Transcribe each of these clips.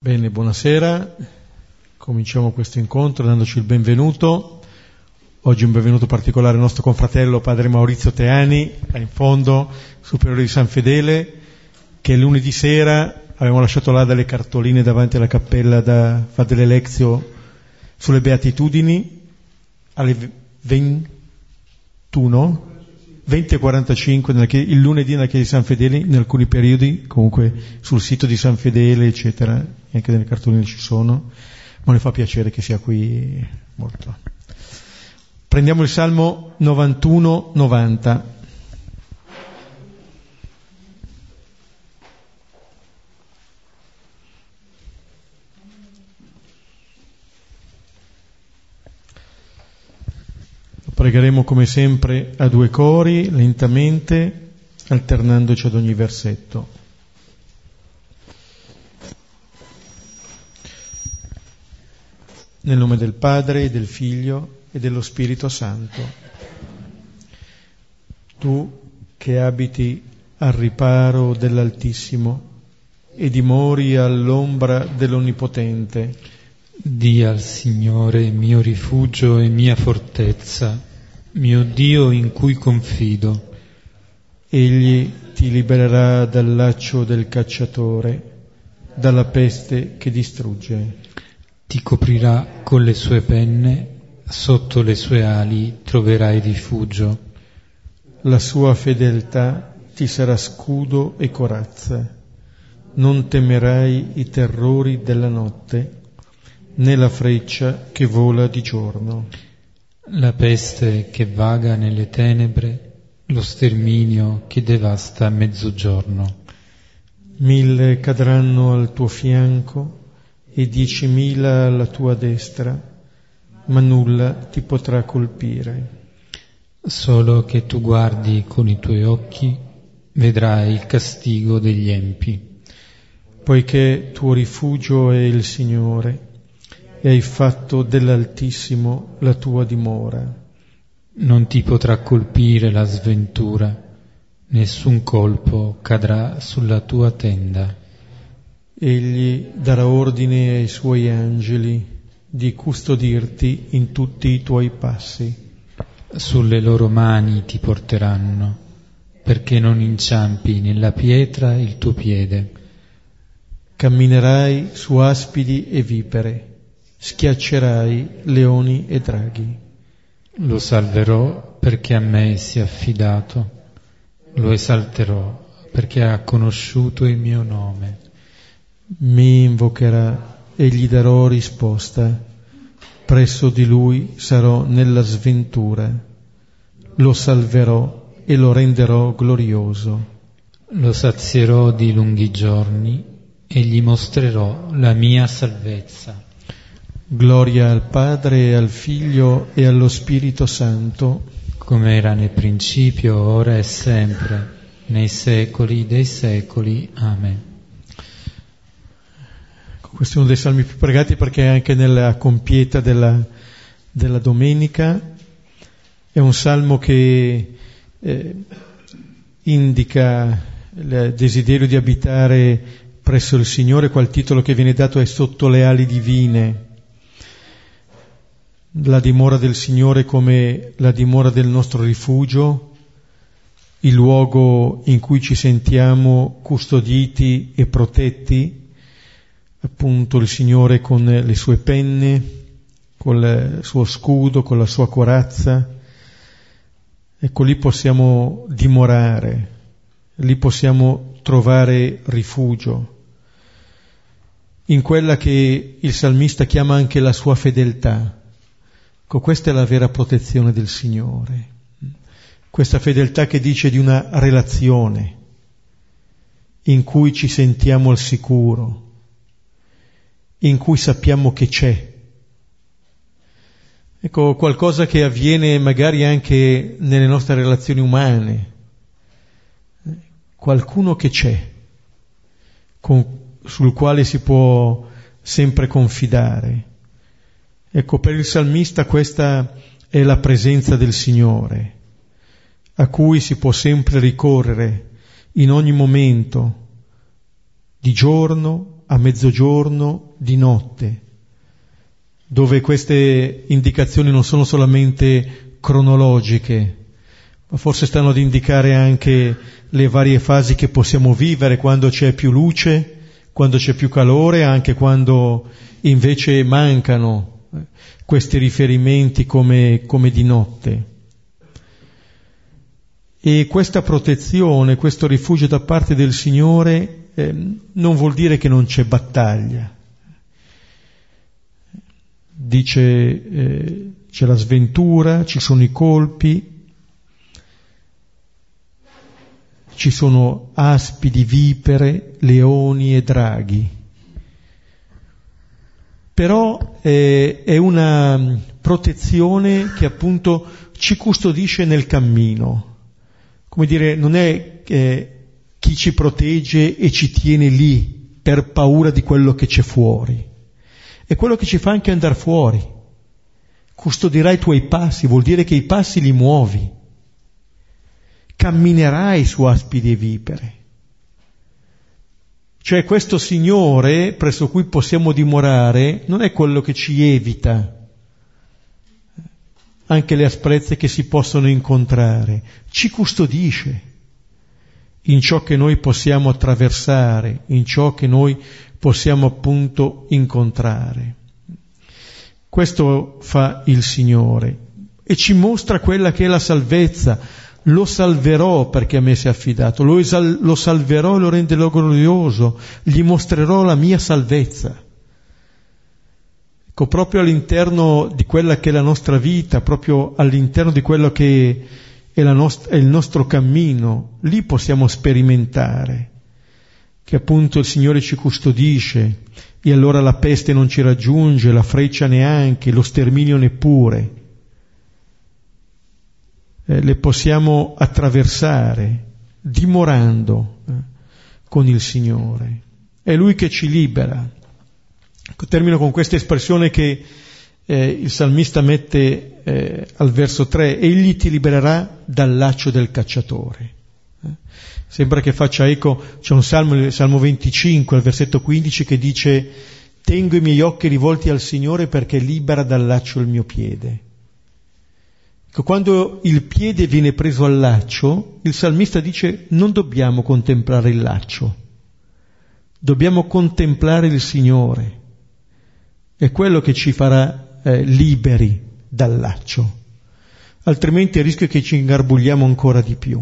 Bene, buonasera. Cominciamo questo incontro dandoci il benvenuto. Oggi un benvenuto particolare al nostro confratello padre Maurizio Teani, là in fondo, superiore di San Fedele, che lunedì sera avevamo lasciato là delle cartoline davanti alla cappella da fare delle lezioni sulle beatitudini alle 21 20.45 il lunedì nella chiesa di San Fedele, in alcuni periodi, comunque sul sito di San Fedele, eccetera, anche nelle cartoline ci sono, ma mi fa piacere che sia qui molto. Prendiamo il Salmo 91-90. Pregheremo come sempre a due cori, lentamente, alternandoci ad ogni versetto. Nel nome del Padre, del Figlio e dello Spirito Santo. Tu che abiti al riparo dell'Altissimo e dimori all'ombra dell'Onnipotente, Dì al Signore mio rifugio e mia fortezza, mio Dio in cui confido. Egli ti libererà dal laccio del cacciatore, dalla peste che distrugge. Ti coprirà con le sue penne, sotto le sue ali troverai rifugio. La sua fedeltà ti sarà scudo e corazza. Non temerai i terrori della notte, né la freccia che vola di giorno la peste che vaga nelle tenebre, lo sterminio che devasta a mezzogiorno. Mille cadranno al tuo fianco e diecimila alla tua destra, ma nulla ti potrà colpire. Solo che tu guardi con i tuoi occhi, vedrai il castigo degli empi. Poiché tuo rifugio è il Signore, e hai fatto dell'Altissimo la tua dimora. Non ti potrà colpire la sventura, nessun colpo cadrà sulla tua tenda. Egli darà ordine ai suoi angeli di custodirti in tutti i tuoi passi. Sulle loro mani ti porteranno, perché non inciampi nella pietra il tuo piede. Camminerai su aspidi e vipere schiaccerai leoni e draghi. Lo salverò perché a me si è affidato, lo esalterò perché ha conosciuto il mio nome. Mi invocherà e gli darò risposta. Presso di lui sarò nella sventura. Lo salverò e lo renderò glorioso. Lo sazierò di lunghi giorni e gli mostrerò la mia salvezza. Gloria al Padre, al Figlio e allo Spirito Santo, come era nel principio, ora e sempre, nei secoli dei secoli. Amen. Questo è uno dei salmi più pregati perché anche nella compieta della, della domenica è un salmo che eh, indica il desiderio di abitare presso il Signore, qual titolo che viene dato è sotto le ali divine la dimora del Signore come la dimora del nostro rifugio, il luogo in cui ci sentiamo custoditi e protetti, appunto il Signore con le sue penne, con il suo scudo, con la sua corazza. Ecco, lì possiamo dimorare, lì possiamo trovare rifugio, in quella che il salmista chiama anche la sua fedeltà Ecco, questa è la vera protezione del Signore, questa fedeltà che dice di una relazione in cui ci sentiamo al sicuro, in cui sappiamo che c'è. Ecco, qualcosa che avviene magari anche nelle nostre relazioni umane, qualcuno che c'è, con, sul quale si può sempre confidare Ecco, per il salmista questa è la presenza del Signore, a cui si può sempre ricorrere in ogni momento, di giorno a mezzogiorno, di notte, dove queste indicazioni non sono solamente cronologiche, ma forse stanno ad indicare anche le varie fasi che possiamo vivere quando c'è più luce, quando c'è più calore, anche quando invece mancano questi riferimenti come, come di notte. E questa protezione, questo rifugio da parte del Signore eh, non vuol dire che non c'è battaglia. Dice eh, c'è la sventura, ci sono i colpi, ci sono aspidi, vipere, leoni e draghi. Però eh, è una protezione che appunto ci custodisce nel cammino. Come dire, non è eh, chi ci protegge e ci tiene lì per paura di quello che c'è fuori. È quello che ci fa anche andare fuori. Custodirà i tuoi passi, vuol dire che i passi li muovi camminerai su aspidi e vipere. Cioè questo Signore presso cui possiamo dimorare non è quello che ci evita anche le asprezze che si possono incontrare, ci custodisce in ciò che noi possiamo attraversare, in ciò che noi possiamo appunto incontrare. Questo fa il Signore e ci mostra quella che è la salvezza, lo salverò perché a me si è affidato, lo, esal- lo salverò e lo renderò glorioso, gli mostrerò la mia salvezza. Ecco, proprio all'interno di quella che è la nostra vita, proprio all'interno di quello che è, nost- è il nostro cammino, lì possiamo sperimentare che appunto il Signore ci custodisce e allora la peste non ci raggiunge, la freccia neanche, lo sterminio neppure eh, le possiamo attraversare dimorando eh, con il Signore. È Lui che ci libera. Termino con questa espressione che eh, il salmista mette eh, al verso 3, egli ti libererà dal laccio del cacciatore. Eh, sembra che faccia eco, c'è un salmo, il Salmo 25, al versetto 15, che dice, tengo i miei occhi rivolti al Signore perché libera dal laccio il mio piede. Ecco, quando il piede viene preso al laccio, il salmista dice non dobbiamo contemplare il laccio, dobbiamo contemplare il Signore. È quello che ci farà eh, liberi dal laccio, altrimenti il rischio è che ci ingarbugliamo ancora di più.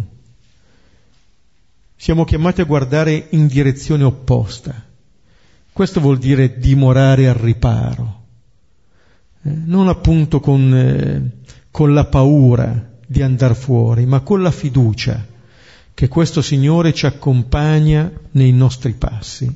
Siamo chiamati a guardare in direzione opposta. Questo vuol dire dimorare al riparo, eh, non appunto con... Eh, con la paura di andare fuori, ma con la fiducia che questo Signore ci accompagna nei nostri passi.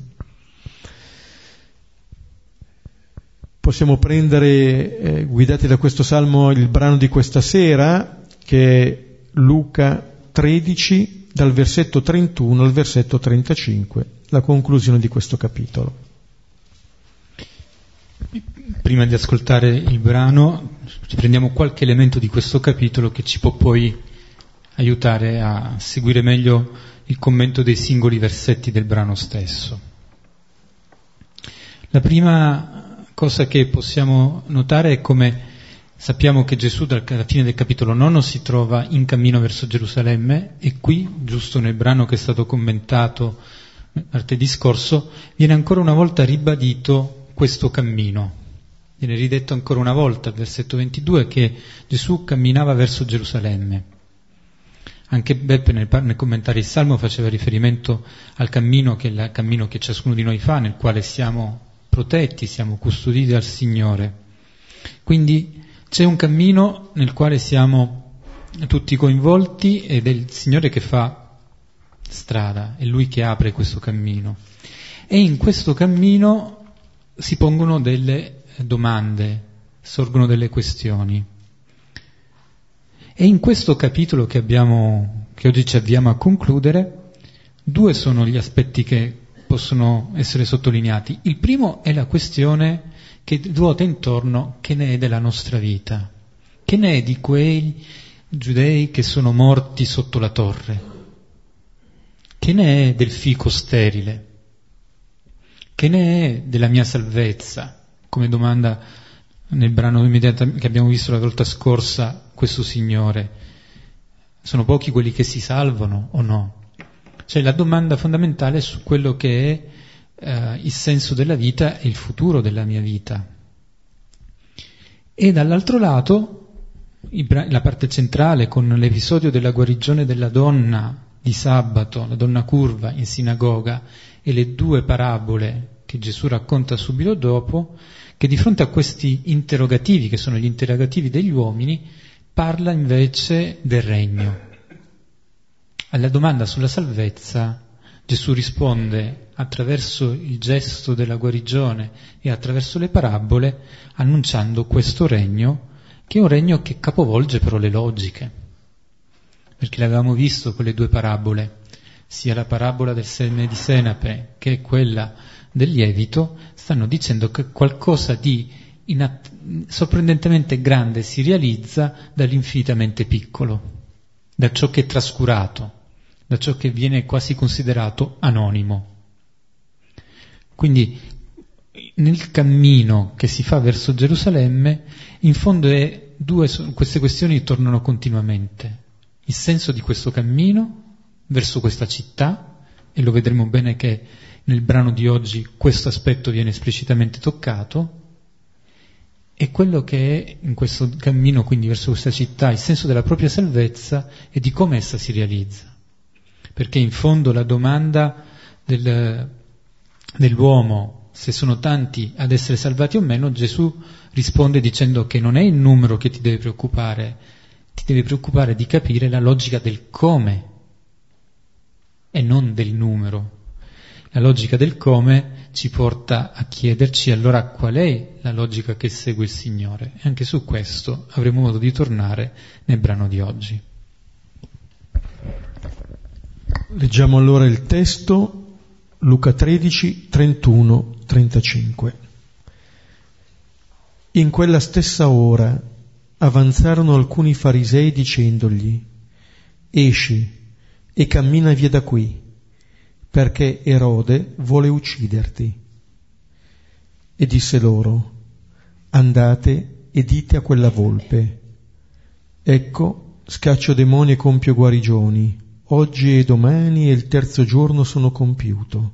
Possiamo prendere, eh, guidati da questo salmo, il brano di questa sera, che è Luca 13, dal versetto 31 al versetto 35, la conclusione di questo capitolo. Prima di ascoltare il brano, prendiamo qualche elemento di questo capitolo che ci può poi aiutare a seguire meglio il commento dei singoli versetti del brano stesso. La prima cosa che possiamo notare è come sappiamo che Gesù alla fine del capitolo 9 si trova in cammino verso Gerusalemme e qui, giusto nel brano che è stato commentato martedì scorso, viene ancora una volta ribadito questo cammino. Viene ridetto ancora una volta al versetto 22 che Gesù camminava verso Gerusalemme. Anche Beppe nel, nel commentare il Salmo faceva riferimento al cammino che, il cammino che ciascuno di noi fa, nel quale siamo protetti, siamo custoditi dal Signore. Quindi c'è un cammino nel quale siamo tutti coinvolti ed è il Signore che fa strada, è Lui che apre questo cammino. E in questo cammino si pongono delle domande, sorgono delle questioni. E in questo capitolo che, abbiamo, che oggi ci avviamo a concludere, due sono gli aspetti che possono essere sottolineati. Il primo è la questione che ruota intorno che ne è della nostra vita, che ne è di quei giudei che sono morti sotto la torre, che ne è del fico sterile, Che ne è della mia salvezza? Come domanda nel brano che abbiamo visto la volta scorsa questo Signore. Sono pochi quelli che si salvano o no? Cioè la domanda fondamentale è su quello che è eh, il senso della vita e il futuro della mia vita. E dall'altro lato la parte centrale con l'episodio della guarigione della donna di sabato, la donna curva in sinagoga e le due parabole che Gesù racconta subito dopo, che di fronte a questi interrogativi, che sono gli interrogativi degli uomini, parla invece del regno. Alla domanda sulla salvezza Gesù risponde attraverso il gesto della guarigione e attraverso le parabole, annunciando questo regno, che è un regno che capovolge però le logiche perché l'avevamo visto quelle due parabole, sia la parabola del seme di senape che quella del lievito, stanno dicendo che qualcosa di inat- sorprendentemente grande si realizza dall'infinitamente piccolo, da ciò che è trascurato, da ciò che viene quasi considerato anonimo. Quindi nel cammino che si fa verso Gerusalemme, in fondo due, queste questioni tornano continuamente il senso di questo cammino verso questa città, e lo vedremo bene che nel brano di oggi questo aspetto viene esplicitamente toccato, e quello che è in questo cammino, quindi verso questa città, il senso della propria salvezza e di come essa si realizza. Perché in fondo la domanda del, dell'uomo, se sono tanti ad essere salvati o meno, Gesù risponde dicendo che non è il numero che ti deve preoccupare, ti devi preoccupare di capire la logica del come e non del numero. La logica del come ci porta a chiederci allora qual è la logica che segue il Signore. E anche su questo avremo modo di tornare nel brano di oggi. Leggiamo allora il testo Luca 13, 31, 35. In quella stessa ora avanzarono alcuni farisei dicendogli, esci e cammina via da qui, perché Erode vuole ucciderti. E disse loro, andate e dite a quella volpe, ecco, scaccio demoni e compio guarigioni, oggi e domani e il terzo giorno sono compiuto.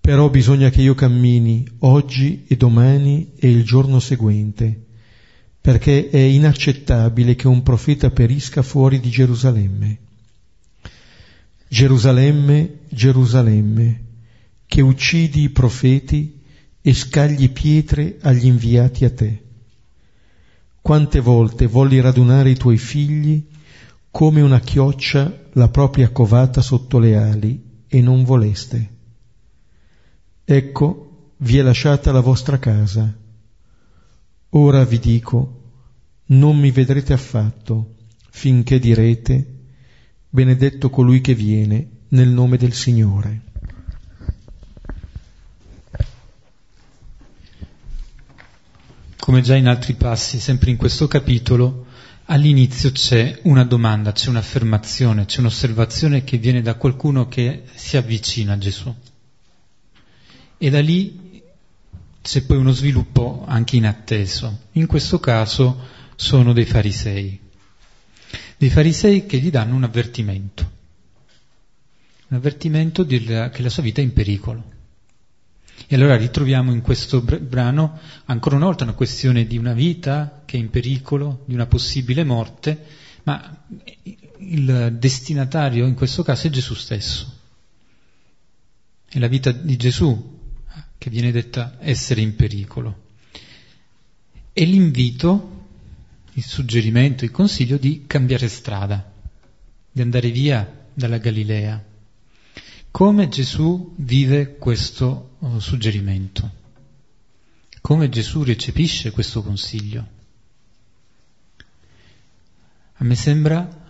Però bisogna che io cammini oggi e domani e il giorno seguente, perché è inaccettabile che un profeta perisca fuori di Gerusalemme. Gerusalemme, Gerusalemme, che uccidi i profeti e scagli pietre agli inviati a te. Quante volte volli radunare i tuoi figli come una chioccia la propria covata sotto le ali e non voleste. Ecco, vi è lasciata la vostra casa Ora vi dico, non mi vedrete affatto finché direte, benedetto colui che viene nel nome del Signore. Come già in altri passi, sempre in questo capitolo, all'inizio c'è una domanda, c'è un'affermazione, c'è un'osservazione che viene da qualcuno che si avvicina a Gesù. E da lì c'è poi uno sviluppo anche inatteso. In questo caso sono dei farisei, dei farisei che gli danno un avvertimento, un avvertimento che la sua vita è in pericolo. E allora ritroviamo in questo brano ancora una volta una questione di una vita che è in pericolo, di una possibile morte, ma il destinatario in questo caso è Gesù stesso. È la vita di Gesù che viene detta essere in pericolo. E l'invito, il suggerimento, il consiglio di cambiare strada, di andare via dalla Galilea. Come Gesù vive questo uh, suggerimento? Come Gesù recepisce questo consiglio? A me sembra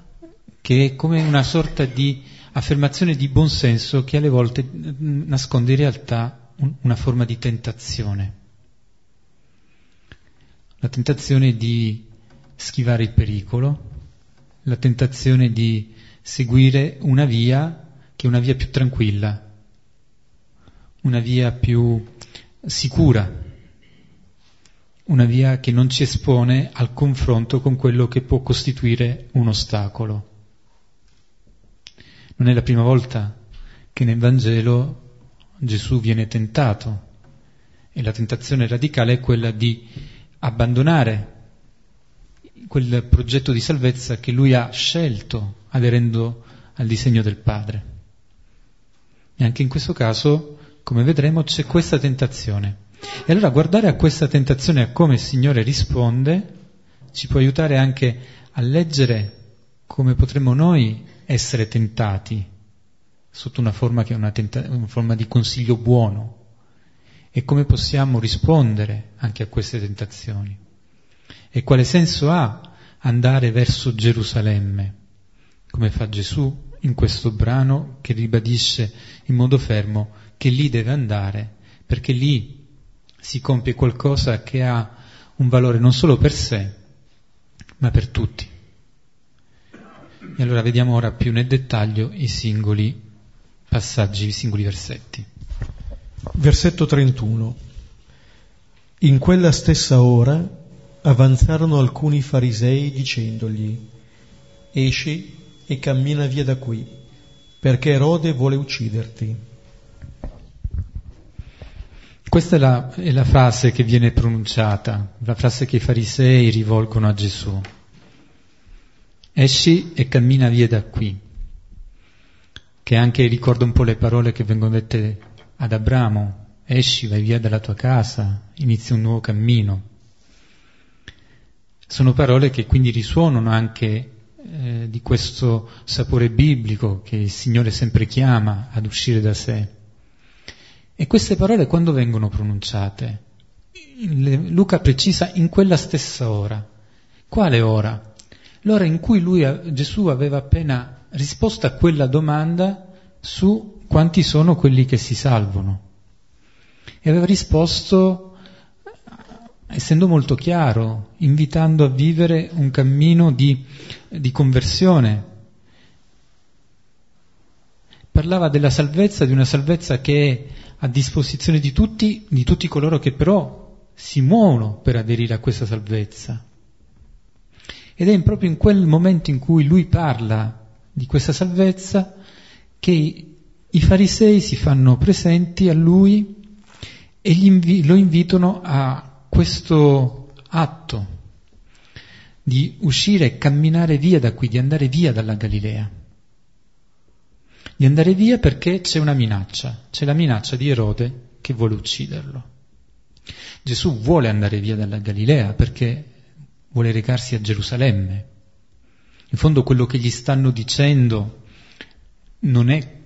che è come una sorta di affermazione di buonsenso che alle volte mm, nasconde in realtà una forma di tentazione. La tentazione di schivare il pericolo, la tentazione di seguire una via che è una via più tranquilla, una via più sicura, una via che non ci espone al confronto con quello che può costituire un ostacolo. Non è la prima volta che nel Vangelo Gesù viene tentato e la tentazione radicale è quella di abbandonare quel progetto di salvezza che lui ha scelto aderendo al disegno del Padre. E anche in questo caso, come vedremo, c'è questa tentazione. E allora guardare a questa tentazione e a come il Signore risponde ci può aiutare anche a leggere come potremmo noi essere tentati sotto una forma che è una, tenta- una forma di consiglio buono e come possiamo rispondere anche a queste tentazioni. E quale senso ha andare verso Gerusalemme, come fa Gesù in questo brano che ribadisce in modo fermo che lì deve andare, perché lì si compie qualcosa che ha un valore non solo per sé, ma per tutti. E allora vediamo ora più nel dettaglio i singoli passaggi, i singoli versetti. Versetto 31. In quella stessa ora avanzarono alcuni farisei dicendogli, esci e cammina via da qui, perché Erode vuole ucciderti. Questa è la, è la, frase che viene pronunciata, la frase che i farisei rivolgono a Gesù. Esci e cammina via da qui, che anche ricorda un po' le parole che vengono dette ad Abramo, esci, vai via dalla tua casa, inizia un nuovo cammino. Sono parole che quindi risuonano anche eh, di questo sapore biblico che il Signore sempre chiama ad uscire da sé. E queste parole quando vengono pronunciate? Luca precisa in quella stessa ora. Quale ora? L'ora in cui lui, Gesù aveva appena risposto a quella domanda su quanti sono quelli che si salvano. E aveva risposto essendo molto chiaro, invitando a vivere un cammino di, di conversione. Parlava della salvezza, di una salvezza che è a disposizione di tutti, di tutti coloro che però si muovono per aderire a questa salvezza. Ed è proprio in quel momento in cui lui parla di questa salvezza che i farisei si fanno presenti a lui e invi- lo invitano a questo atto di uscire e camminare via da qui, di andare via dalla Galilea di andare via perché c'è una minaccia, c'è la minaccia di Erode che vuole ucciderlo. Gesù vuole andare via dalla Galilea perché vuole recarsi a Gerusalemme. In fondo quello che gli stanno dicendo non è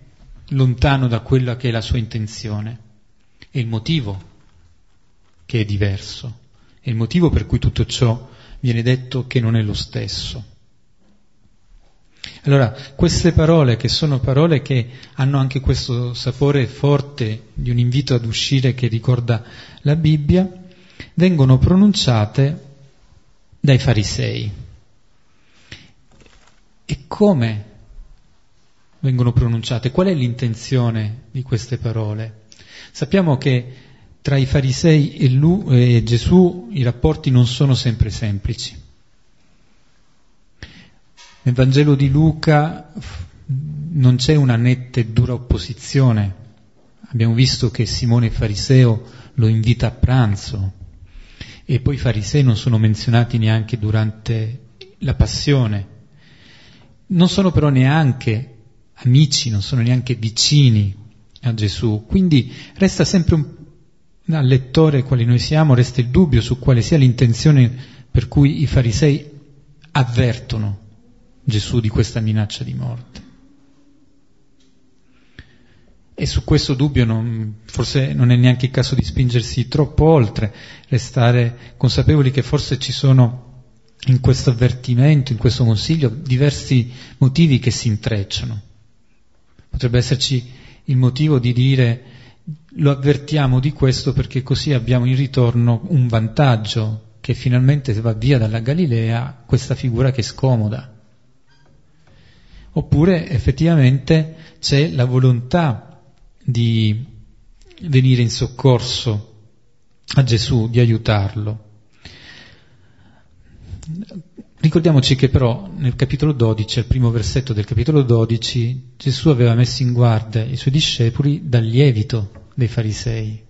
lontano da quella che è la sua intenzione, è il motivo che è diverso, è il motivo per cui tutto ciò viene detto che non è lo stesso. Allora, queste parole, che sono parole che hanno anche questo sapore forte di un invito ad uscire che ricorda la Bibbia, vengono pronunciate dai farisei. E come vengono pronunciate? Qual è l'intenzione di queste parole? Sappiamo che tra i farisei e, lui, e Gesù i rapporti non sono sempre semplici. Nel Vangelo di Luca non c'è una netta e dura opposizione. Abbiamo visto che Simone Fariseo lo invita a pranzo e poi i farisei non sono menzionati neanche durante la passione. Non sono però neanche amici, non sono neanche vicini a Gesù. Quindi resta sempre un, al lettore, quali noi siamo, resta il dubbio su quale sia l'intenzione per cui i farisei avvertono Gesù di questa minaccia di morte. E su questo dubbio non, forse non è neanche il caso di spingersi troppo oltre, restare consapevoli che forse ci sono in questo avvertimento, in questo consiglio, diversi motivi che si intrecciano. Potrebbe esserci il motivo di dire lo avvertiamo di questo perché così abbiamo in ritorno un vantaggio che finalmente va via dalla Galilea questa figura che è scomoda oppure effettivamente c'è la volontà di venire in soccorso a Gesù, di aiutarlo. Ricordiamoci che però nel capitolo 12, al primo versetto del capitolo 12, Gesù aveva messo in guardia i suoi discepoli dal lievito dei farisei,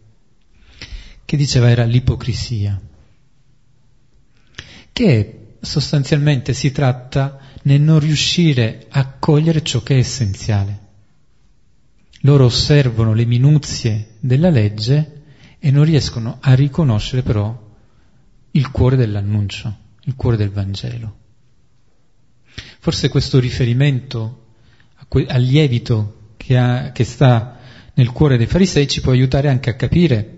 che diceva era l'ipocrisia, che sostanzialmente si tratta nel non riuscire a cogliere ciò che è essenziale. Loro osservano le minuzie della legge e non riescono a riconoscere però il cuore dell'annuncio il cuore del Vangelo. Forse questo riferimento al lievito che, ha, che sta nel cuore dei farisei ci può aiutare anche a capire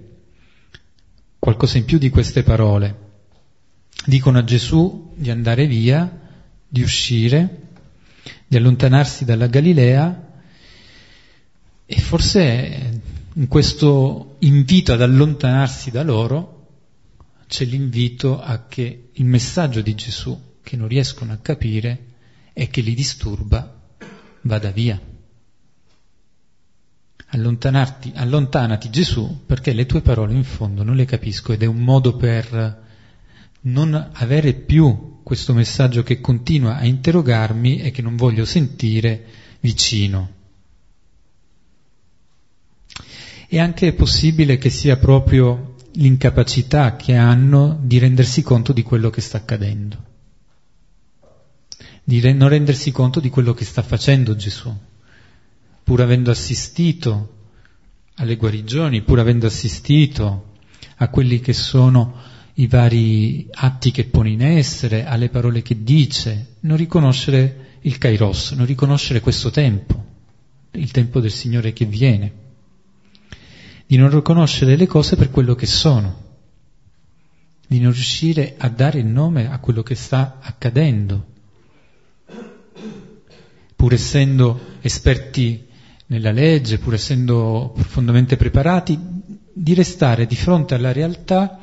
qualcosa in più di queste parole. Dicono a Gesù di andare via, di uscire, di allontanarsi dalla Galilea e forse in questo invito ad allontanarsi da loro c'è l'invito a che il messaggio di Gesù, che non riescono a capire e che li disturba, vada via. Allontanarti, allontanati Gesù perché le tue parole in fondo non le capisco ed è un modo per non avere più questo messaggio che continua a interrogarmi e che non voglio sentire vicino. È anche possibile che sia proprio l'incapacità che hanno di rendersi conto di quello che sta accadendo, di re- non rendersi conto di quello che sta facendo Gesù, pur avendo assistito alle guarigioni, pur avendo assistito a quelli che sono i vari atti che pone in essere, alle parole che dice, non riconoscere il kairos, non riconoscere questo tempo, il tempo del Signore che viene di non riconoscere le cose per quello che sono, di non riuscire a dare il nome a quello che sta accadendo, pur essendo esperti nella legge, pur essendo profondamente preparati, di restare di fronte alla realtà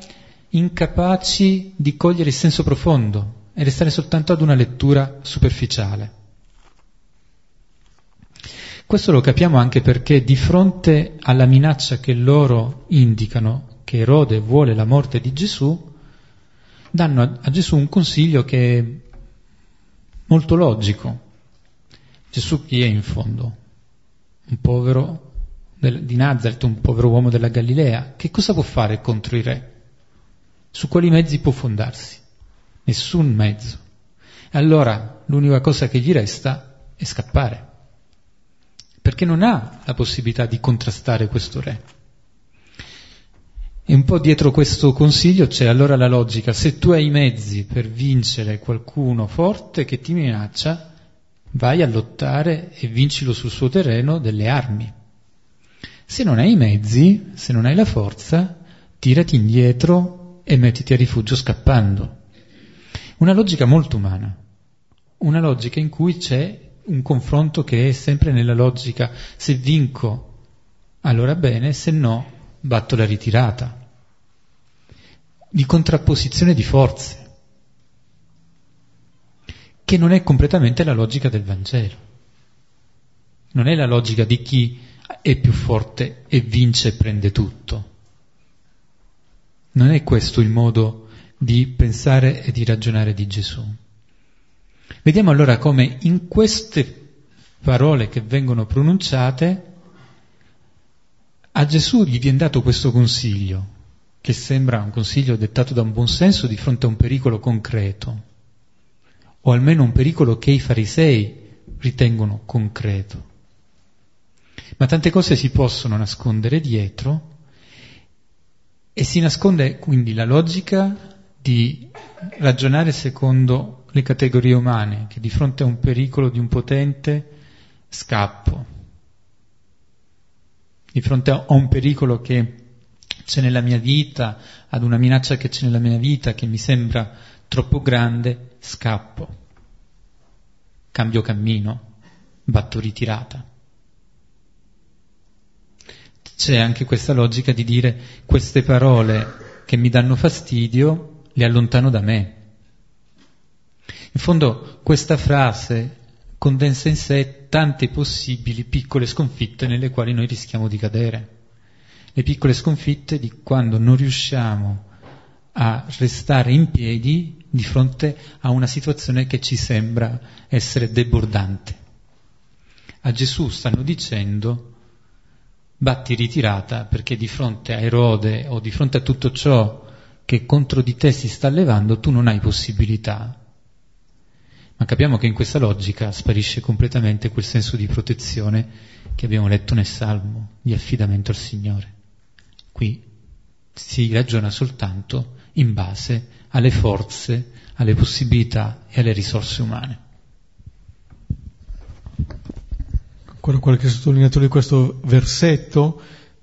incapaci di cogliere il senso profondo e restare soltanto ad una lettura superficiale. Questo lo capiamo anche perché di fronte alla minaccia che loro indicano, che Erode vuole la morte di Gesù, danno a, Gesù un consiglio che è molto logico. Gesù chi è in fondo? Un povero di Nazareth, un povero uomo della Galilea. Che cosa può fare contro i re? Su quali mezzi può fondarsi? Nessun mezzo. Allora l'unica cosa che gli resta è scappare perché non ha la possibilità di contrastare questo re. E un po' dietro questo consiglio c'è allora la logica, se tu hai i mezzi per vincere qualcuno forte che ti minaccia, vai a lottare e vincilo sul suo terreno delle armi. Se non hai i mezzi, se non hai la forza, tirati indietro e mettiti a rifugio scappando. Una logica molto umana, una logica in cui c'è un confronto che è sempre nella logica se vinco allora bene, se no batto la ritirata, di contrapposizione di forze, che non è completamente la logica del Vangelo, non è la logica di chi è più forte e vince e prende tutto. Non è questo il modo di pensare e di ragionare di Gesù. Vediamo allora come in queste parole che vengono pronunciate a Gesù gli viene dato questo consiglio, che sembra un consiglio dettato da un buon senso di fronte a un pericolo concreto, o almeno un pericolo che i farisei ritengono concreto. Ma tante cose si possono nascondere dietro e si nasconde quindi la logica di ragionare secondo le categorie umane, che di fronte a un pericolo di un potente scappo, di fronte a un pericolo che c'è nella mia vita, ad una minaccia che c'è nella mia vita che mi sembra troppo grande, scappo, cambio cammino, batto ritirata. C'è anche questa logica di dire queste parole che mi danno fastidio le allontano da me, in fondo questa frase condensa in sé tante possibili piccole sconfitte nelle quali noi rischiamo di cadere. le piccole sconfitte di quando non riusciamo a restare in piedi di fronte a una situazione che ci sembra essere debordante. A Gesù stanno dicendo batti ritirata perché di fronte a Erode o di fronte a tutto ciò che contro di te si sta levando tu non hai possibilità. Ma capiamo che in questa logica sparisce completamente quel senso di protezione che abbiamo letto nel Salmo, di affidamento al Signore. Qui si ragiona soltanto in base alle forze, alle possibilità e alle risorse umane. Ancora qualche sottolineatura di questo versetto,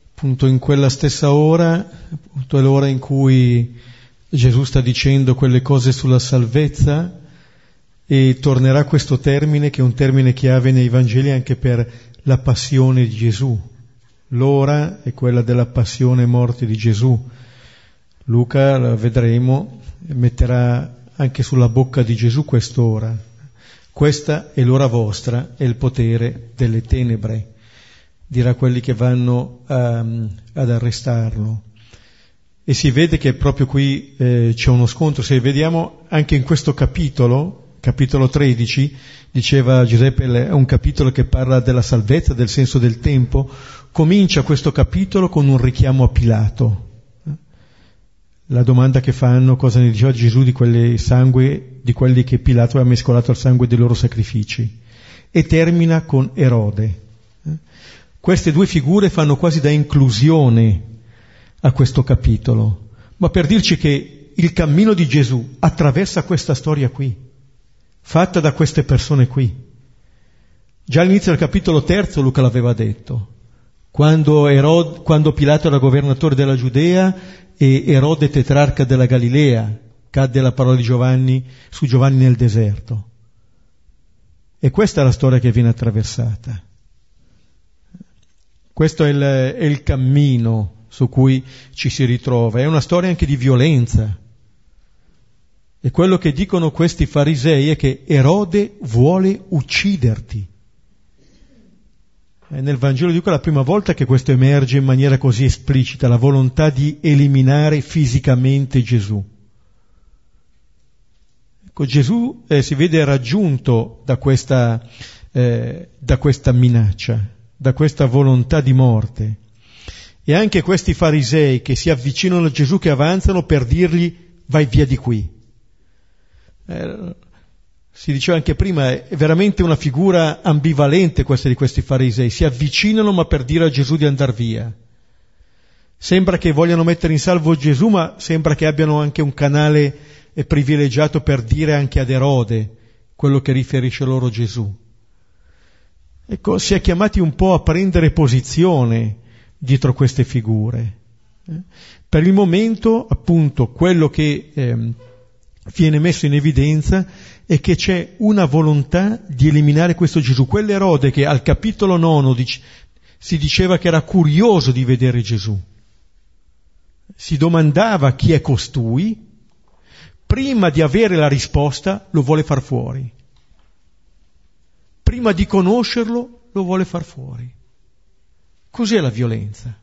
appunto in quella stessa ora, appunto è l'ora in cui Gesù sta dicendo quelle cose sulla salvezza e tornerà questo termine che è un termine chiave nei Vangeli anche per la passione di Gesù. L'ora è quella della passione e morte di Gesù. Luca, la vedremo, metterà anche sulla bocca di Gesù quest'ora. Questa è l'ora vostra, è il potere delle tenebre, dirà quelli che vanno um, ad arrestarlo. E si vede che proprio qui eh, c'è uno scontro, se vediamo anche in questo capitolo, capitolo 13, diceva Giuseppe, è un capitolo che parla della salvezza, del senso del tempo, comincia questo capitolo con un richiamo a Pilato. La domanda che fanno cosa ne diceva Gesù di, sangue, di quelli che Pilato aveva mescolato al sangue dei loro sacrifici? E termina con Erode. Queste due figure fanno quasi da inclusione a questo capitolo, ma per dirci che il cammino di Gesù attraversa questa storia qui, fatta da queste persone qui. Già all'inizio del capitolo terzo Luca l'aveva detto, quando, Erode, quando Pilato era governatore della Giudea e Erode tetrarca della Galilea, cadde la parola di Giovanni su Giovanni nel deserto. E questa è la storia che viene attraversata. Questo è il, è il cammino su cui ci si ritrova. È una storia anche di violenza. E quello che dicono questi farisei è che Erode vuole ucciderti. È nel Vangelo di Luca la prima volta che questo emerge in maniera così esplicita, la volontà di eliminare fisicamente Gesù. Ecco, Gesù eh, si vede raggiunto da questa, eh, da questa minaccia, da questa volontà di morte. E anche questi farisei che si avvicinano a Gesù, che avanzano per dirgli vai via di qui. Eh, si diceva anche prima, è veramente una figura ambivalente questa di questi farisei, si avvicinano ma per dire a Gesù di andare via. Sembra che vogliano mettere in salvo Gesù, ma sembra che abbiano anche un canale privilegiato per dire anche ad Erode quello che riferisce loro Gesù. Ecco, si è chiamati un po' a prendere posizione dietro queste figure. Eh? Per il momento, appunto, quello che eh, viene messo in evidenza è che c'è una volontà di eliminare questo Gesù. Quell'Erode che al capitolo nono dice, si diceva che era curioso di vedere Gesù, si domandava chi è costui, prima di avere la risposta lo vuole far fuori. Prima di conoscerlo lo vuole far fuori. Cos'è la violenza?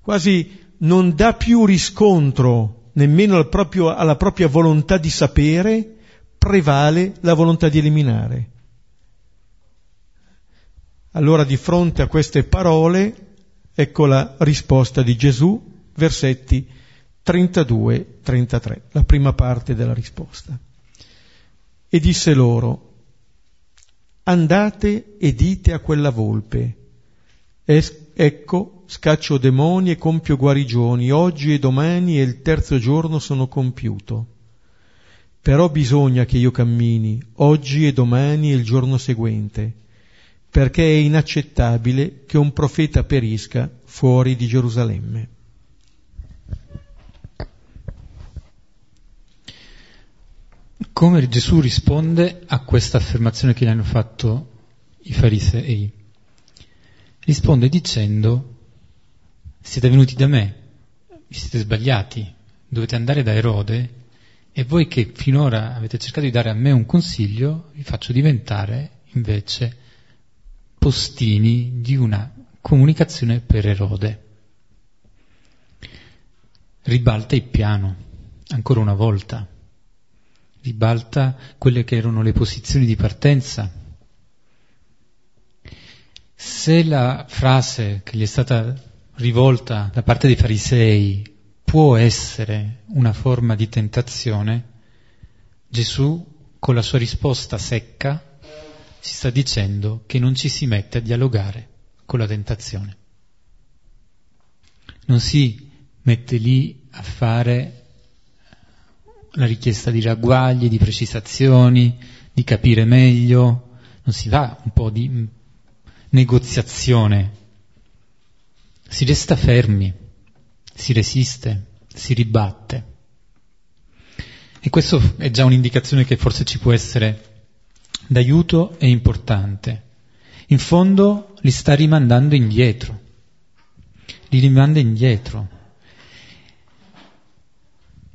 Quasi non dà più riscontro nemmeno al proprio, alla propria volontà di sapere, prevale la volontà di eliminare. Allora di fronte a queste parole, ecco la risposta di Gesù, versetti 32-33, la prima parte della risposta. E disse loro, andate e dite a quella volpe, ecco scaccio demoni e compio guarigioni, oggi e domani e il terzo giorno sono compiuto. Però bisogna che io cammini oggi e domani e il giorno seguente, perché è inaccettabile che un profeta perisca fuori di Gerusalemme. Come Gesù risponde a questa affermazione che gli hanno fatto i farisei? Risponde dicendo siete venuti da me, vi siete sbagliati, dovete andare da Erode e voi che finora avete cercato di dare a me un consiglio, vi faccio diventare invece postini di una comunicazione per Erode. Ribalta il piano, ancora una volta, ribalta quelle che erano le posizioni di partenza. Se la frase che gli è stata rivolta da parte dei farisei può essere una forma di tentazione, Gesù con la sua risposta secca ci sta dicendo che non ci si mette a dialogare con la tentazione. Non si mette lì a fare la richiesta di ragguagli, di precisazioni, di capire meglio, non si fa un po' di negoziazione, si resta fermi, si resiste, si ribatte. E questo è già un'indicazione che forse ci può essere d'aiuto e importante. In fondo li sta rimandando indietro, li rimanda indietro.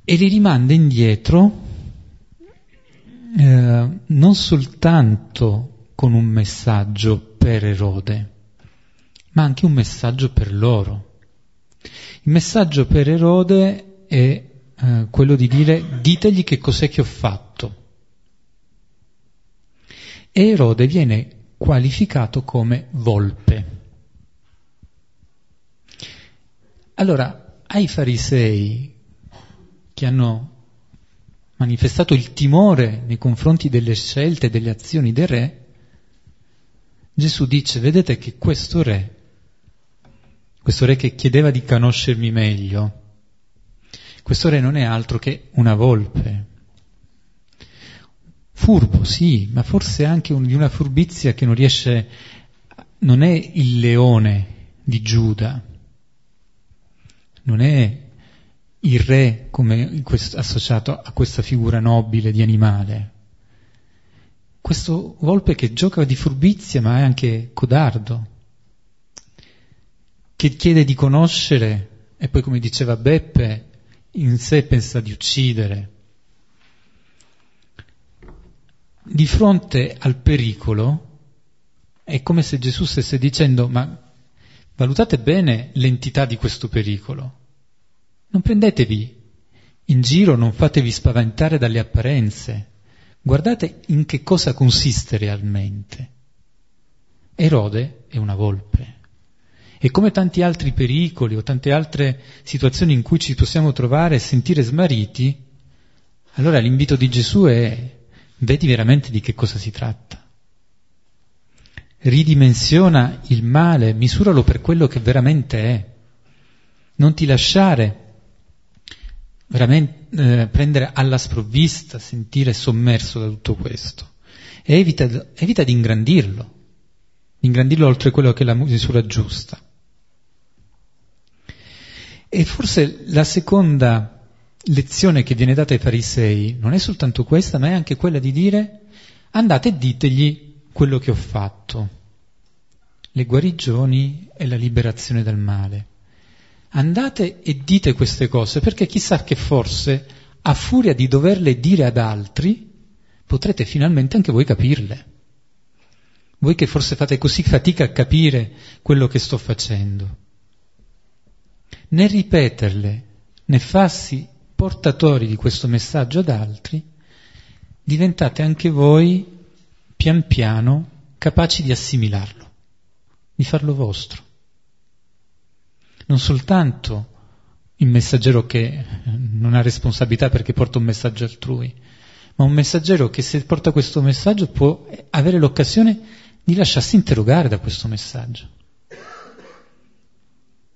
E li rimanda indietro eh, non soltanto con un messaggio per Erode, ma anche un messaggio per loro. Il messaggio per Erode è eh, quello di dire ditegli che cos'è che ho fatto. E Erode viene qualificato come volpe. Allora, ai farisei che hanno manifestato il timore nei confronti delle scelte e delle azioni del re, Gesù dice, vedete che questo re, questo re che chiedeva di conoscermi meglio, questo re non è altro che una volpe. Furbo, sì, ma forse anche un, di una furbizia che non riesce, non è il leone di Giuda, non è il re come questo, associato a questa figura nobile di animale. Questo volpe che gioca di furbizia ma è anche codardo, che chiede di conoscere e poi come diceva Beppe in sé pensa di uccidere. Di fronte al pericolo è come se Gesù stesse dicendo ma valutate bene l'entità di questo pericolo. Non prendetevi in giro, non fatevi spaventare dalle apparenze. Guardate in che cosa consiste realmente. Erode è una volpe. E come tanti altri pericoli o tante altre situazioni in cui ci possiamo trovare e sentire smarriti, allora l'invito di Gesù è vedi veramente di che cosa si tratta. Ridimensiona il male, misuralo per quello che veramente è. Non ti lasciare veramente eh, prendere alla sprovvista, sentire sommerso da tutto questo. E evita, evita di ingrandirlo, di ingrandirlo oltre quello che è la misura giusta. E forse la seconda lezione che viene data ai farisei non è soltanto questa, ma è anche quella di dire andate e ditegli quello che ho fatto, le guarigioni e la liberazione dal male. Andate e dite queste cose perché chissà che forse a furia di doverle dire ad altri potrete finalmente anche voi capirle. Voi che forse fate così fatica a capire quello che sto facendo nel ripeterle, né farsi portatori di questo messaggio ad altri, diventate anche voi pian piano capaci di assimilarlo, di farlo vostro. Non soltanto il messaggero che non ha responsabilità perché porta un messaggio altrui, ma un messaggero che se porta questo messaggio può avere l'occasione di lasciarsi interrogare da questo messaggio.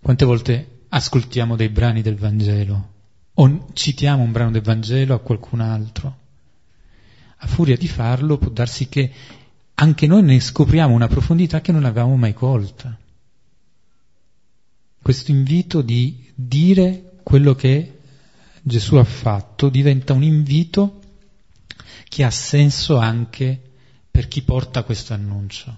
Quante volte ascoltiamo dei brani del Vangelo o citiamo un brano del Vangelo a qualcun altro. A furia di farlo può darsi che anche noi ne scopriamo una profondità che non avevamo mai colta. Questo invito di dire quello che Gesù ha fatto diventa un invito che ha senso anche per chi porta questo annuncio,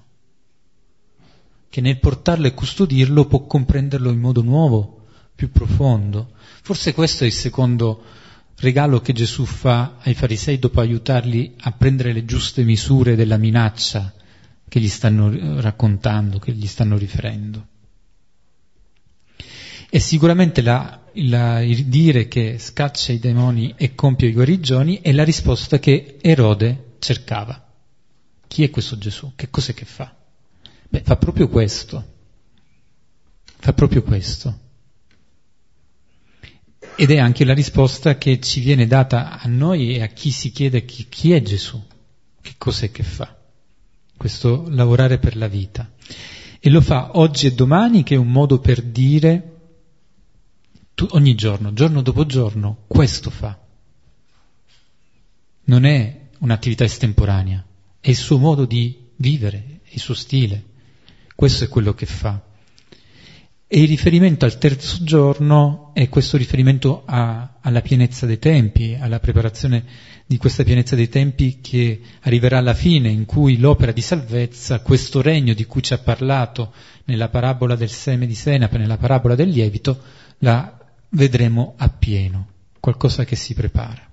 che nel portarlo e custodirlo può comprenderlo in modo nuovo, più profondo. Forse questo è il secondo regalo che Gesù fa ai farisei dopo aiutarli a prendere le giuste misure della minaccia che gli stanno raccontando, che gli stanno riferendo. E sicuramente la, la, il dire che scaccia i demoni e compie i guarigioni è la risposta che Erode cercava. Chi è questo Gesù? Che cos'è che fa? Beh, fa proprio questo. Fa proprio questo. Ed è anche la risposta che ci viene data a noi e a chi si chiede chi, chi è Gesù, che cos'è che fa. Questo lavorare per la vita. E lo fa oggi e domani che è un modo per dire tu, ogni giorno, giorno dopo giorno, questo fa. Non è un'attività estemporanea, è il suo modo di vivere, il suo stile. Questo è quello che fa. E il riferimento al terzo giorno è questo riferimento a, alla pienezza dei tempi, alla preparazione di questa pienezza dei tempi che arriverà alla fine, in cui l'opera di salvezza, questo regno di cui ci ha parlato nella parabola del seme di senape, nella parabola del lievito, la vedremo appieno, qualcosa che si prepara.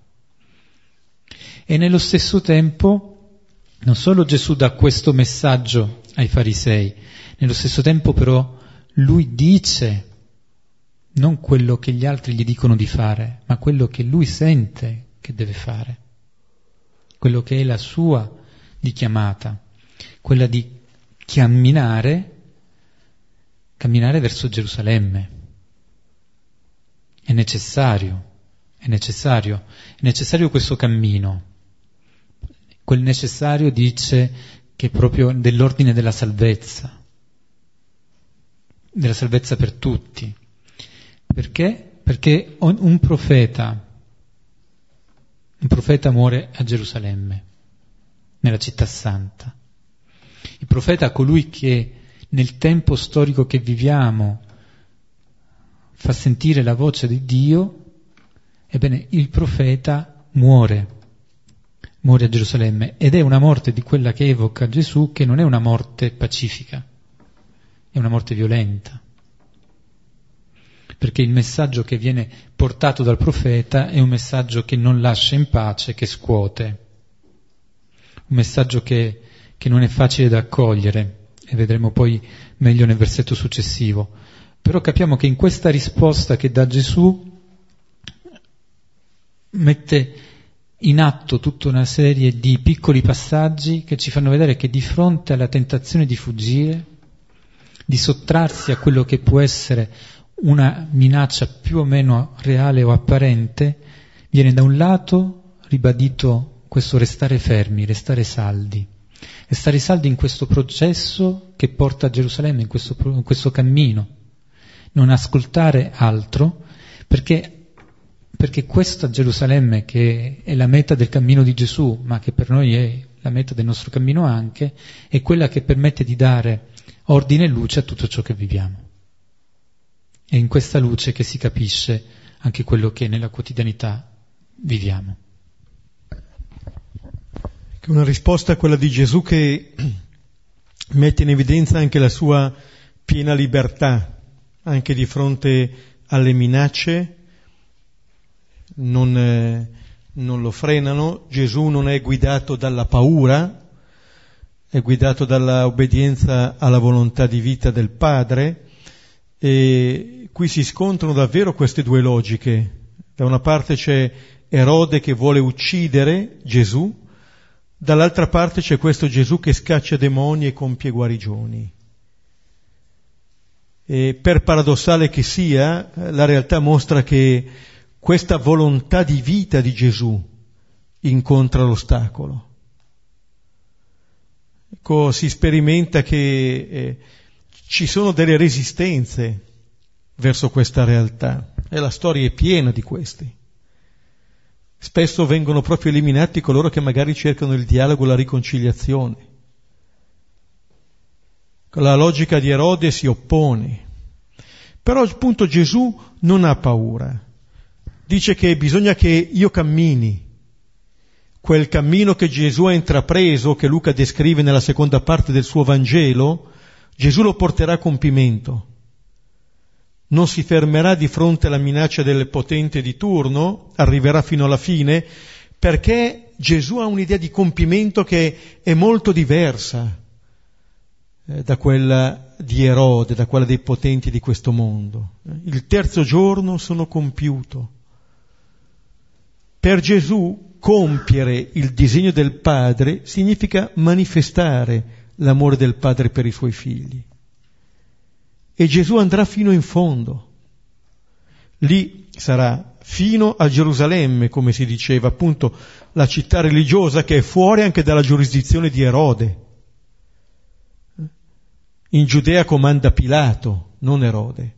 E nello stesso tempo, non solo Gesù dà questo messaggio ai farisei, nello stesso tempo però lui dice non quello che gli altri gli dicono di fare, ma quello che lui sente che deve fare, quello che è la sua di chiamata, quella di camminare, camminare verso Gerusalemme. È necessario, è necessario, è necessario questo cammino. Quel necessario dice che è proprio dell'ordine della salvezza della salvezza per tutti. Perché? Perché un profeta, un profeta muore a Gerusalemme, nella città santa. Il profeta, colui che nel tempo storico che viviamo fa sentire la voce di Dio, ebbene il profeta muore, muore a Gerusalemme ed è una morte di quella che evoca Gesù che non è una morte pacifica è una morte violenta. Perché il messaggio che viene portato dal profeta è un messaggio che non lascia in pace, che scuote. Un messaggio che, che non è facile da accogliere, e vedremo poi meglio nel versetto successivo. Però capiamo che in questa risposta che dà Gesù mette in atto tutta una serie di piccoli passaggi che ci fanno vedere che di fronte alla tentazione di fuggire, di sottrarsi a quello che può essere una minaccia più o meno reale o apparente, viene da un lato ribadito questo restare fermi, restare saldi, restare saldi in questo processo che porta a Gerusalemme, in questo, in questo cammino, non ascoltare altro, perché, perché questa Gerusalemme che è la meta del cammino di Gesù, ma che per noi è la meta del nostro cammino anche, è quella che permette di dare ordine e luce a tutto ciò che viviamo. È in questa luce che si capisce anche quello che nella quotidianità viviamo. Una risposta a quella di Gesù che mette in evidenza anche la sua piena libertà, anche di fronte alle minacce, non, eh, non lo frenano, Gesù non è guidato dalla paura, è guidato dalla obbedienza alla volontà di vita del Padre e qui si scontrano davvero queste due logiche. Da una parte c'è Erode che vuole uccidere Gesù, dall'altra parte c'è questo Gesù che scaccia demoni e compie guarigioni. E per paradossale che sia, la realtà mostra che questa volontà di vita di Gesù incontra l'ostacolo. Ecco, si sperimenta che eh, ci sono delle resistenze verso questa realtà e la storia è piena di questi. Spesso vengono proprio eliminati coloro che magari cercano il dialogo la riconciliazione. La logica di Erode si oppone. Però appunto Gesù non ha paura. Dice che bisogna che io cammini quel cammino che Gesù ha intrapreso, che Luca descrive nella seconda parte del suo Vangelo, Gesù lo porterà a compimento. Non si fermerà di fronte alla minaccia del potente di turno, arriverà fino alla fine, perché Gesù ha un'idea di compimento che è molto diversa eh, da quella di Erode, da quella dei potenti di questo mondo. Il terzo giorno sono compiuto. Per Gesù compiere il disegno del Padre significa manifestare l'amore del Padre per i suoi figli. E Gesù andrà fino in fondo. Lì sarà fino a Gerusalemme, come si diceva, appunto la città religiosa che è fuori anche dalla giurisdizione di Erode. In Giudea comanda Pilato, non Erode.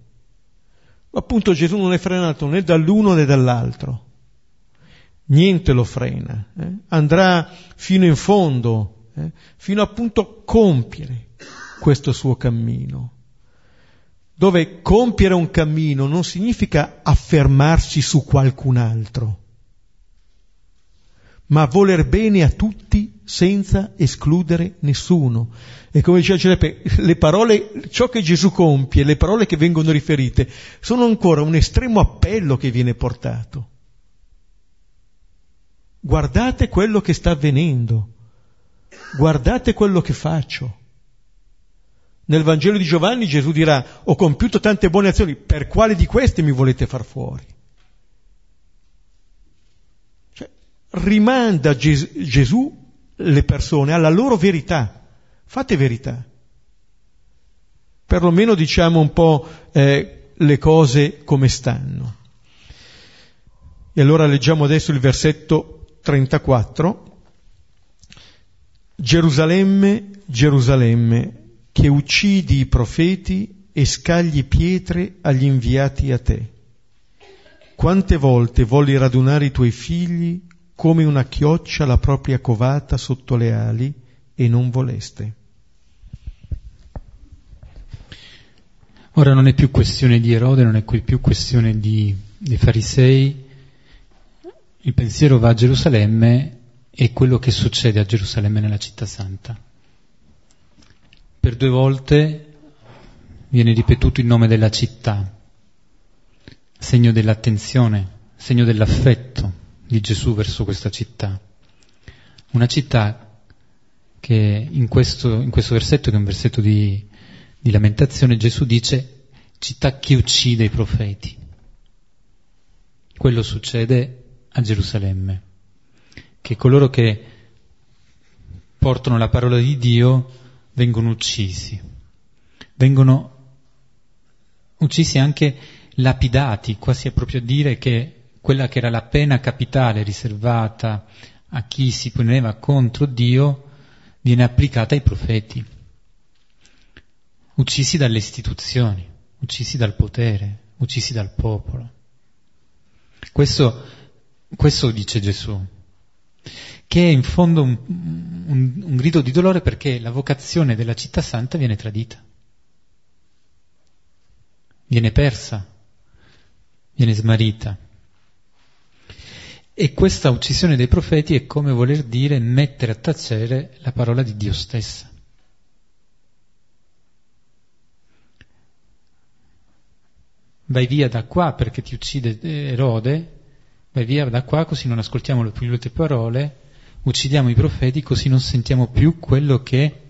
Appunto Gesù non è frenato né dall'uno né dall'altro. Niente lo frena. Eh? Andrà fino in fondo, eh? fino appunto a compiere questo suo cammino. Dove compiere un cammino non significa affermarsi su qualcun altro, ma voler bene a tutti senza escludere nessuno. E come diceva Giuseppe, le parole, ciò che Gesù compie, le parole che vengono riferite, sono ancora un estremo appello che viene portato. Guardate quello che sta avvenendo, guardate quello che faccio. Nel Vangelo di Giovanni Gesù dirà, ho compiuto tante buone azioni, per quale di queste mi volete far fuori? Cioè, rimanda Ges- Gesù le persone alla loro verità. Fate verità. Perlomeno diciamo un po' eh, le cose come stanno. E allora leggiamo adesso il versetto 34. Gerusalemme, Gerusalemme, che uccidi i profeti e scagli pietre agli inviati a te. Quante volte volli radunare i tuoi figli come una chioccia la propria covata sotto le ali e non voleste. Ora non è più questione di Erode, non è più questione di, dei farisei, il pensiero va a Gerusalemme e quello che succede a Gerusalemme nella città santa. Per due volte viene ripetuto il nome della città, segno dell'attenzione, segno dell'affetto, di Gesù verso questa città. Una città che in questo, in questo versetto, che è un versetto di, di lamentazione, Gesù dice città che uccide i profeti. Quello succede a Gerusalemme, che coloro che portano la parola di Dio vengono uccisi, vengono uccisi anche lapidati, quasi è proprio a dire che quella che era la pena capitale riservata a chi si poneva contro Dio viene applicata ai profeti, uccisi dalle istituzioni, uccisi dal potere, uccisi dal popolo. Questo, questo dice Gesù, che è in fondo un, un, un grido di dolore perché la vocazione della città santa viene tradita, viene persa, viene smarrita. E questa uccisione dei profeti è come voler dire mettere a tacere la parola di Dio stessa. Vai via da qua perché ti uccide Erode, vai via da qua così non ascoltiamo le tue parole, uccidiamo i profeti così non sentiamo più quello che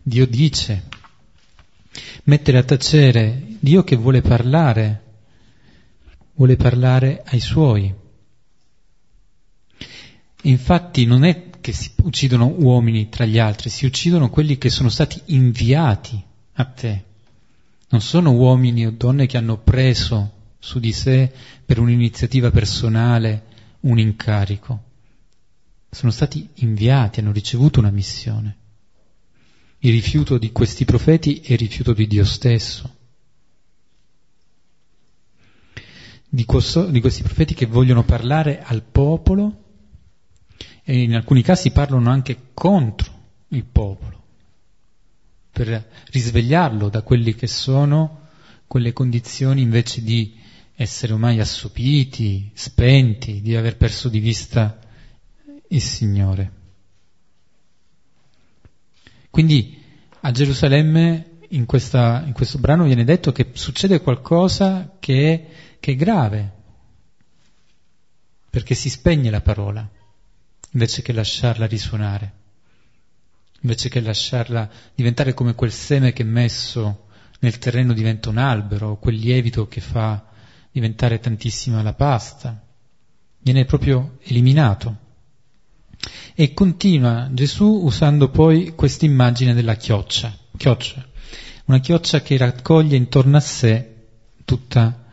Dio dice. Mettere a tacere Dio che vuole parlare, vuole parlare ai suoi. Infatti non è che si uccidono uomini tra gli altri, si uccidono quelli che sono stati inviati a te. Non sono uomini o donne che hanno preso su di sé per un'iniziativa personale un incarico. Sono stati inviati, hanno ricevuto una missione. Il rifiuto di questi profeti è il rifiuto di Dio stesso. Di, questo, di questi profeti che vogliono parlare al popolo e in alcuni casi parlano anche contro il popolo, per risvegliarlo da quelli che sono quelle condizioni invece di essere ormai assopiti, spenti, di aver perso di vista il Signore. Quindi a Gerusalemme in, questa, in questo brano viene detto che succede qualcosa che che è grave, perché si spegne la parola invece che lasciarla risuonare. invece che lasciarla diventare come quel seme che messo nel terreno diventa un albero, quel lievito che fa diventare tantissima la pasta, viene proprio eliminato. E continua Gesù usando poi questa immagine della chioccia, chioccia, una chioccia che raccoglie intorno a sé tutta,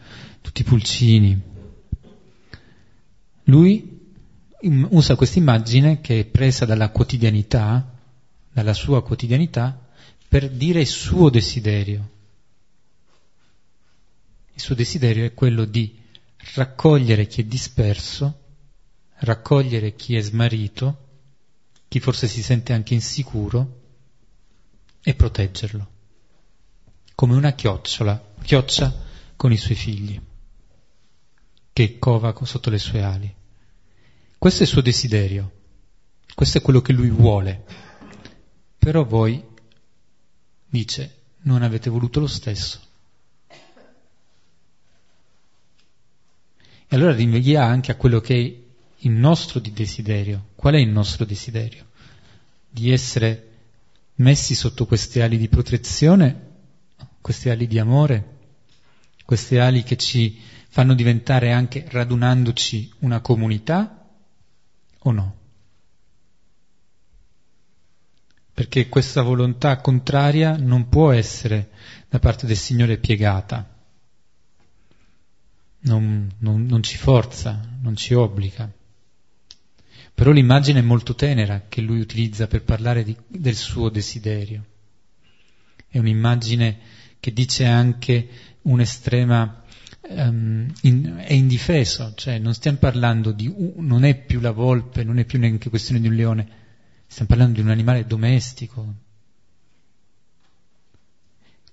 tutti i pulcini. Lui usa questa immagine che è presa dalla quotidianità, dalla sua quotidianità, per dire il suo desiderio. Il suo desiderio è quello di raccogliere chi è disperso, raccogliere chi è smarrito, chi forse si sente anche insicuro e proteggerlo, come una chiocciola, chioccia con i suoi figli, che cova sotto le sue ali. Questo è il suo desiderio, questo è quello che lui vuole, però voi, dice, non avete voluto lo stesso. E allora rinvia anche a quello che è il nostro desiderio. Qual è il nostro desiderio? Di essere messi sotto queste ali di protezione, queste ali di amore, queste ali che ci fanno diventare anche radunandoci una comunità o no? Perché questa volontà contraria non può essere da parte del Signore piegata non, non, non ci forza, non ci obbliga. Però l'immagine è molto tenera che lui utilizza per parlare di, del suo desiderio. È un'immagine che dice anche un'estrema um, in, è indifeso, cioè non stiamo parlando di non è più la volpe, non è più neanche questione di un leone, stiamo parlando di un animale domestico,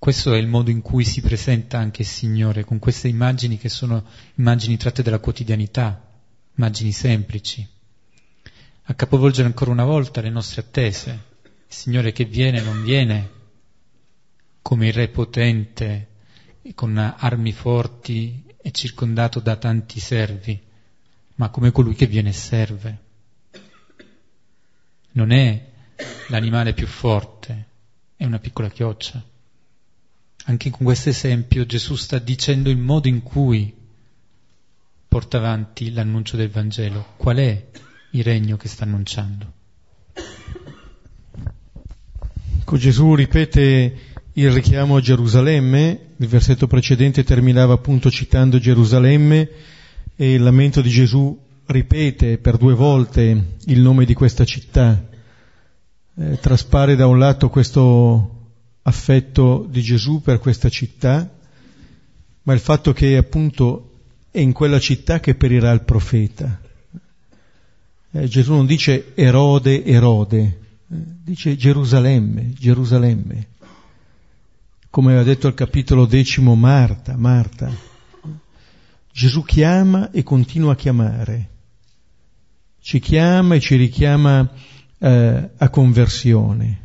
questo è il modo in cui si presenta anche il Signore, con queste immagini che sono immagini tratte dalla quotidianità, immagini semplici. A capovolgere ancora una volta le nostre attese. Il Signore che viene non viene come il Re potente, con armi forti e circondato da tanti servi, ma come colui che viene e serve. Non è l'animale più forte, è una piccola chioccia. Anche con questo esempio Gesù sta dicendo il modo in cui porta avanti l'annuncio del Vangelo, qual è il regno che sta annunciando. Ecco, Gesù ripete il richiamo a Gerusalemme, il versetto precedente terminava appunto citando Gerusalemme e il lamento di Gesù ripete per due volte il nome di questa città. Eh, traspare da un lato questo affetto di Gesù per questa città, ma il fatto che appunto è in quella città che perirà il profeta. Eh, Gesù non dice Erode, Erode, eh, dice Gerusalemme, Gerusalemme. Come aveva detto al capitolo decimo Marta, Marta. Gesù chiama e continua a chiamare. Ci chiama e ci richiama eh, a conversione.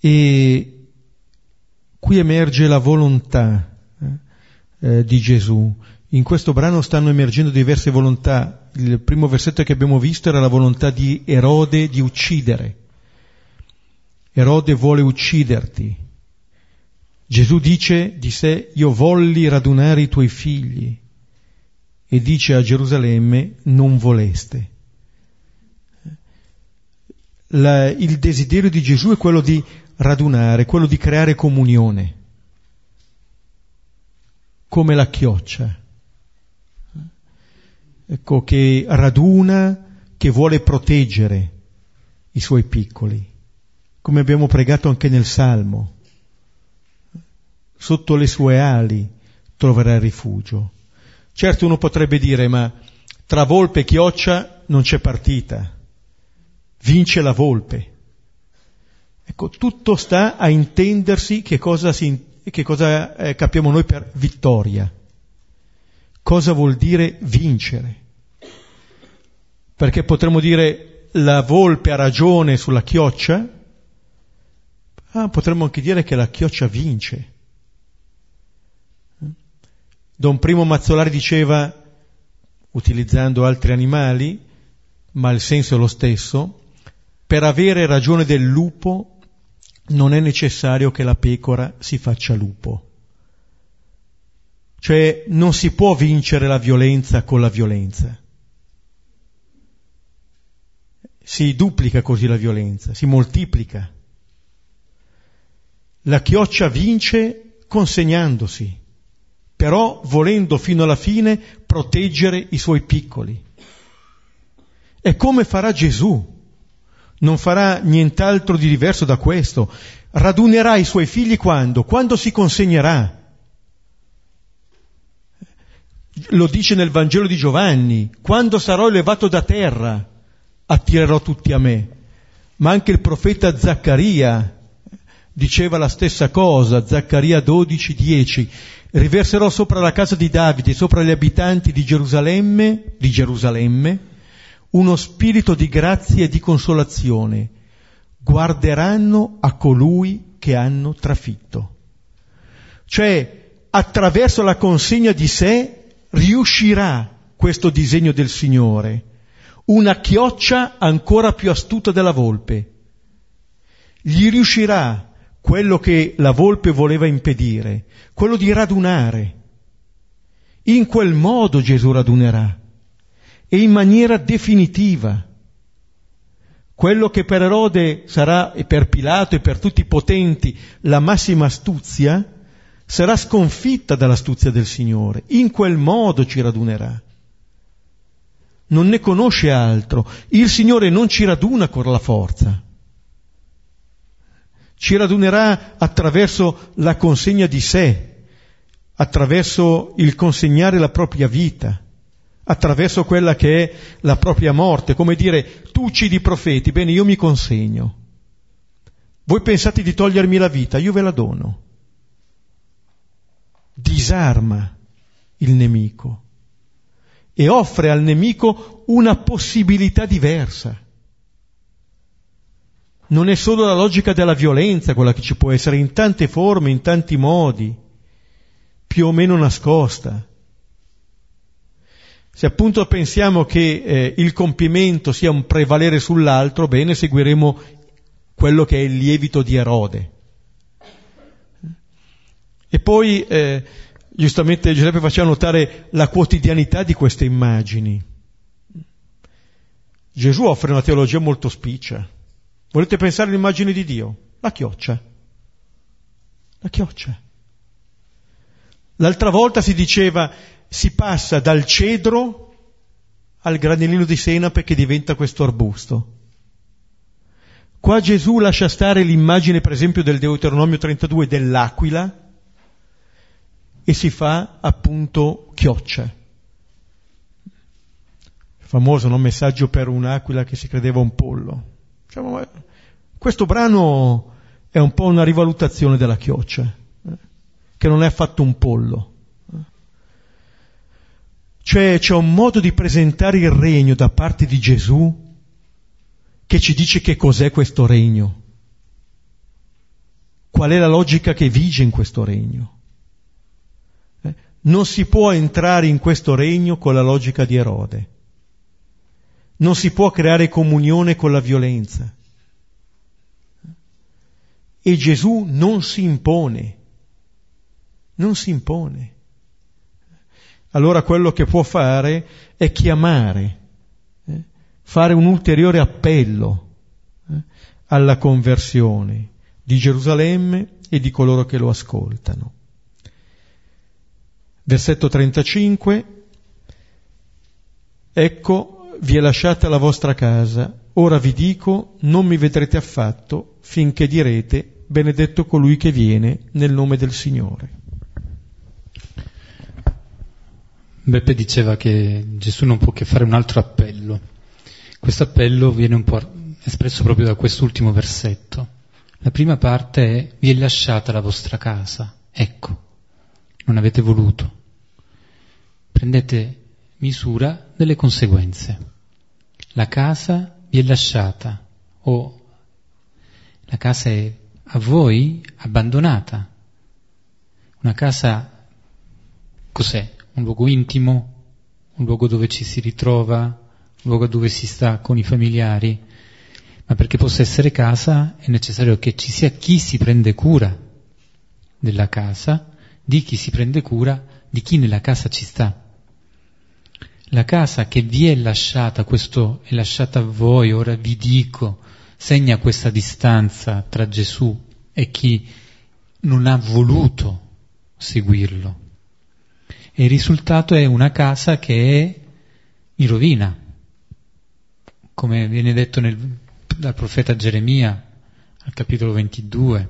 E qui emerge la volontà eh, di Gesù. In questo brano stanno emergendo diverse volontà. Il primo versetto che abbiamo visto era la volontà di Erode di uccidere. Erode vuole ucciderti. Gesù dice di sé, io volli radunare i tuoi figli. E dice a Gerusalemme, non voleste. La, il desiderio di Gesù è quello di radunare, quello di creare comunione, come la chioccia, ecco, che raduna, che vuole proteggere i suoi piccoli, come abbiamo pregato anche nel Salmo. Sotto le sue ali troverà rifugio. Certo uno potrebbe dire, ma tra volpe e chioccia non c'è partita, vince la volpe. Ecco, tutto sta a intendersi che cosa, si, che cosa eh, capiamo noi per vittoria. Cosa vuol dire vincere? Perché potremmo dire la volpe ha ragione sulla chioccia? Ah, potremmo anche dire che la chioccia vince. Don Primo Mazzolari diceva, utilizzando altri animali, ma il senso è lo stesso, per avere ragione del lupo non è necessario che la pecora si faccia lupo. Cioè non si può vincere la violenza con la violenza. Si duplica così la violenza, si moltiplica. La chioccia vince consegnandosi, però volendo fino alla fine proteggere i suoi piccoli. E come farà Gesù? Non farà nient'altro di diverso da questo. Radunerà i suoi figli quando? Quando si consegnerà lo dice nel Vangelo di Giovanni, quando sarò elevato da terra attirerò tutti a me. Ma anche il profeta Zaccaria diceva la stessa cosa, Zaccaria 12, 10, riverserò sopra la casa di Davide, sopra gli abitanti di Gerusalemme, di Gerusalemme, uno spirito di grazia e di consolazione. Guarderanno a colui che hanno trafitto. Cioè, attraverso la consegna di sé riuscirà questo disegno del Signore, una chioccia ancora più astuta della volpe. Gli riuscirà quello che la volpe voleva impedire, quello di radunare. In quel modo Gesù radunerà e in maniera definitiva. Quello che per Erode sarà, e per Pilato e per tutti i potenti, la massima astuzia, sarà sconfitta dall'astuzia del Signore, in quel modo ci radunerà. Non ne conosce altro, il Signore non ci raduna con la forza, ci radunerà attraverso la consegna di sé, attraverso il consegnare la propria vita, attraverso quella che è la propria morte, come dire tu uccidi i profeti, bene io mi consegno. Voi pensate di togliermi la vita, io ve la dono disarma il nemico e offre al nemico una possibilità diversa. Non è solo la logica della violenza quella che ci può essere in tante forme, in tanti modi, più o meno nascosta. Se appunto pensiamo che eh, il compimento sia un prevalere sull'altro, bene, seguiremo quello che è il lievito di Erode. E poi eh, giustamente Giuseppe faceva notare la quotidianità di queste immagini. Gesù offre una teologia molto spiccia. Volete pensare all'immagine di Dio? La chioccia. La chioccia. L'altra volta si diceva si passa dal cedro al granellino di senape che diventa questo arbusto. Qua Gesù lascia stare l'immagine, per esempio, del Deuteronomio 32 dell'aquila, e si fa appunto chioccia. Famoso no, messaggio per un'aquila che si credeva un pollo. Diciamo, questo brano è un po' una rivalutazione della chioccia, eh, che non è affatto un pollo. Cioè c'è un modo di presentare il regno da parte di Gesù che ci dice che cos'è questo regno, qual è la logica che vige in questo regno. Non si può entrare in questo regno con la logica di Erode. Non si può creare comunione con la violenza. E Gesù non si impone. Non si impone. Allora quello che può fare è chiamare, eh, fare un ulteriore appello eh, alla conversione di Gerusalemme e di coloro che lo ascoltano. Versetto 35. Ecco, vi è lasciata la vostra casa, ora vi dico, non mi vedrete affatto finché direte, benedetto colui che viene nel nome del Signore. Beppe diceva che Gesù non può che fare un altro appello. Questo appello viene un po' espresso proprio da quest'ultimo versetto. La prima parte è vi è lasciata la vostra casa, ecco, non avete voluto prendete misura delle conseguenze. La casa vi è lasciata o la casa è a voi abbandonata. Una casa cos'è? Un luogo intimo, un luogo dove ci si ritrova, un luogo dove si sta con i familiari. ma perché possa essere casa è necessario che ci sia chi si prende cura della casa, di chi si prende cura di chi nella casa ci sta. La casa che vi è lasciata, questo è lasciata a voi, ora vi dico, segna questa distanza tra Gesù e chi non ha voluto seguirlo. E il risultato è una casa che è in rovina, come viene detto nel, dal profeta Geremia al capitolo 22,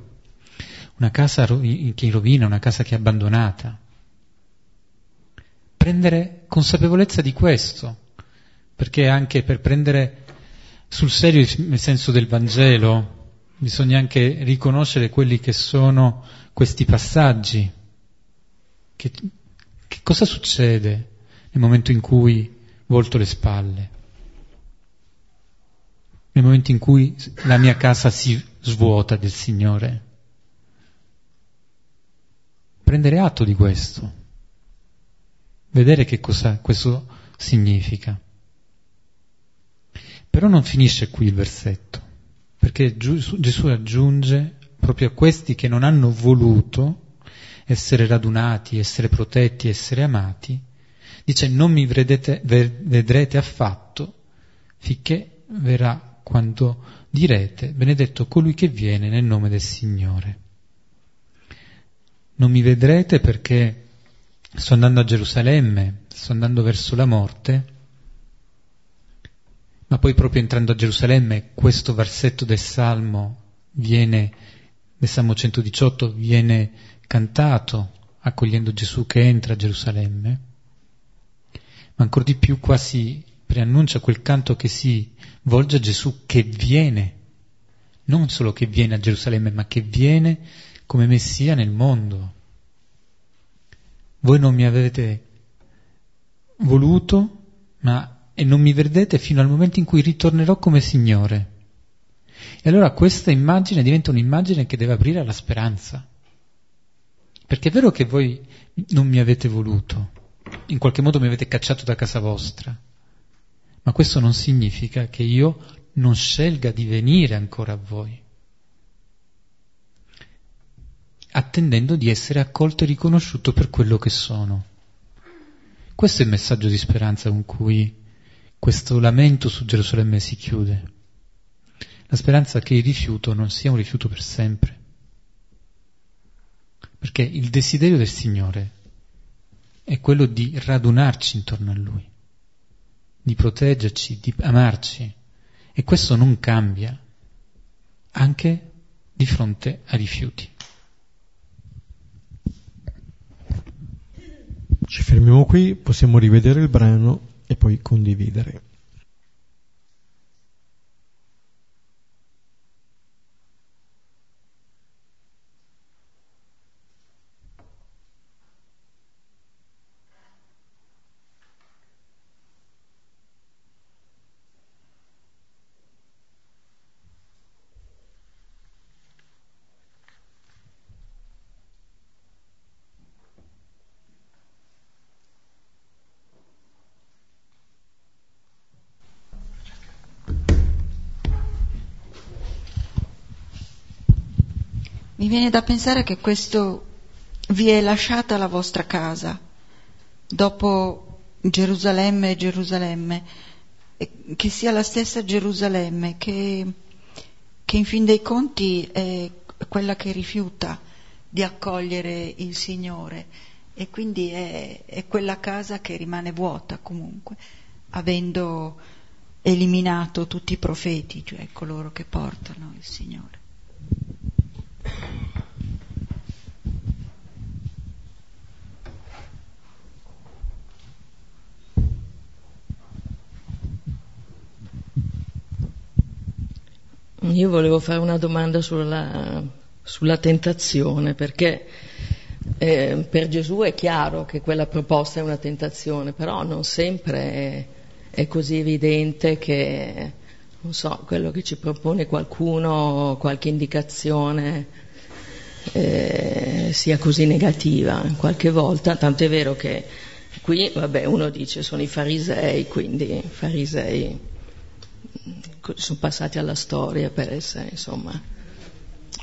una casa che è in rovina, una casa che è abbandonata. Prendere consapevolezza di questo, perché anche per prendere sul serio il senso del Vangelo bisogna anche riconoscere quelli che sono questi passaggi. Che, che cosa succede nel momento in cui volto le spalle? Nel momento in cui la mia casa si svuota del Signore? Prendere atto di questo, vedere che cosa questo significa. Però non finisce qui il versetto, perché Gesù aggiunge proprio a questi che non hanno voluto essere radunati, essere protetti, essere amati, dice non mi vedrete, vedrete affatto finché verrà quando direte benedetto colui che viene nel nome del Signore. Non mi vedrete perché sto andando a Gerusalemme, sto andando verso la morte, ma poi proprio entrando a Gerusalemme questo versetto del Salmo viene, del Salmo 118 viene cantato accogliendo Gesù che entra a Gerusalemme, ma ancora di più qua si preannuncia quel canto che si volge a Gesù che viene, non solo che viene a Gerusalemme, ma che viene come Messia nel mondo. Voi non mi avete voluto, ma e non mi vedrete fino al momento in cui ritornerò come Signore. E allora questa immagine diventa un'immagine che deve aprire alla speranza. Perché è vero che voi non mi avete voluto, in qualche modo mi avete cacciato da casa vostra, ma questo non significa che io non scelga di venire ancora a voi, attendendo di essere accolto e riconosciuto per quello che sono. Questo è il messaggio di speranza con cui questo lamento su Gerusalemme si chiude. La speranza che il rifiuto non sia un rifiuto per sempre. Perché il desiderio del Signore è quello di radunarci intorno a Lui, di proteggerci, di amarci. E questo non cambia, anche di fronte ai rifiuti. Ci fermiamo qui, possiamo rivedere il brano e poi condividere. Mi viene da pensare che questo vi è lasciata la vostra casa dopo Gerusalemme e Gerusalemme, che sia la stessa Gerusalemme che, che in fin dei conti è quella che rifiuta di accogliere il Signore e quindi è, è quella casa che rimane vuota comunque, avendo eliminato tutti i profeti, cioè coloro che portano il Signore. Io volevo fare una domanda sulla, sulla tentazione, perché eh, per Gesù è chiaro che quella proposta è una tentazione, però non sempre è, è così evidente che, non so, quello che ci propone qualcuno, qualche indicazione, eh, sia così negativa qualche volta, tanto è vero che qui, vabbè, uno dice sono i farisei, quindi i farisei sono passati alla storia per essere insomma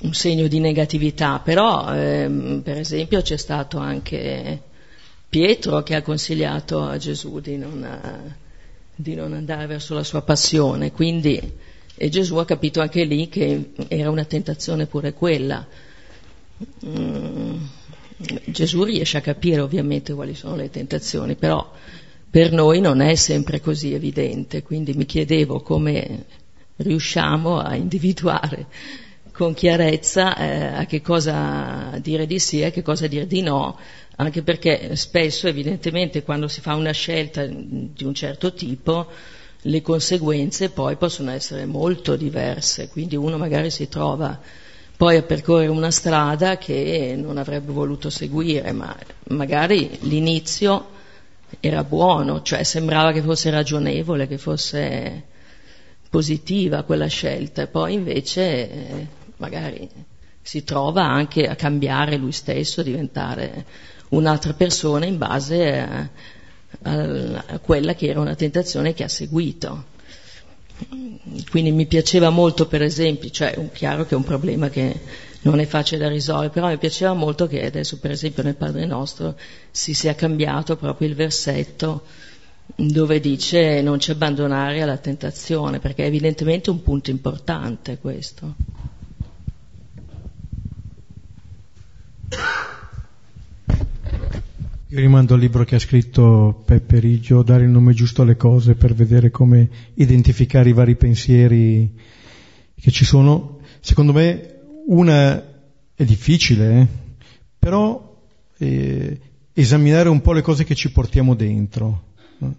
un segno di negatività, però ehm, per esempio c'è stato anche Pietro che ha consigliato a Gesù di non, di non andare verso la sua passione, quindi e Gesù ha capito anche lì che era una tentazione pure quella. Mm, Gesù riesce a capire ovviamente quali sono le tentazioni, però per noi non è sempre così evidente, quindi mi chiedevo come riusciamo a individuare con chiarezza eh, a che cosa dire di sì e a che cosa dire di no, anche perché spesso evidentemente quando si fa una scelta di un certo tipo le conseguenze poi possono essere molto diverse, quindi uno magari si trova poi a percorrere una strada che non avrebbe voluto seguire, ma magari l'inizio era buono, cioè sembrava che fosse ragionevole, che fosse positiva quella scelta, poi invece eh, magari si trova anche a cambiare lui stesso, a diventare un'altra persona in base a, a quella che era una tentazione che ha seguito. Quindi mi piaceva molto, per esempio, cioè chiaro che è un problema che non è facile da risolvere, però mi piaceva molto che adesso, per esempio, nel Padre Nostro si sia cambiato proprio il versetto dove dice non ci abbandonare alla tentazione, perché è evidentemente un punto importante questo. Io rimando al libro che ha scritto Peppe Riggio, Dare il nome giusto alle cose per vedere come identificare i vari pensieri che ci sono. Secondo me una è difficile, eh? però eh, esaminare un po' le cose che ci portiamo dentro, no?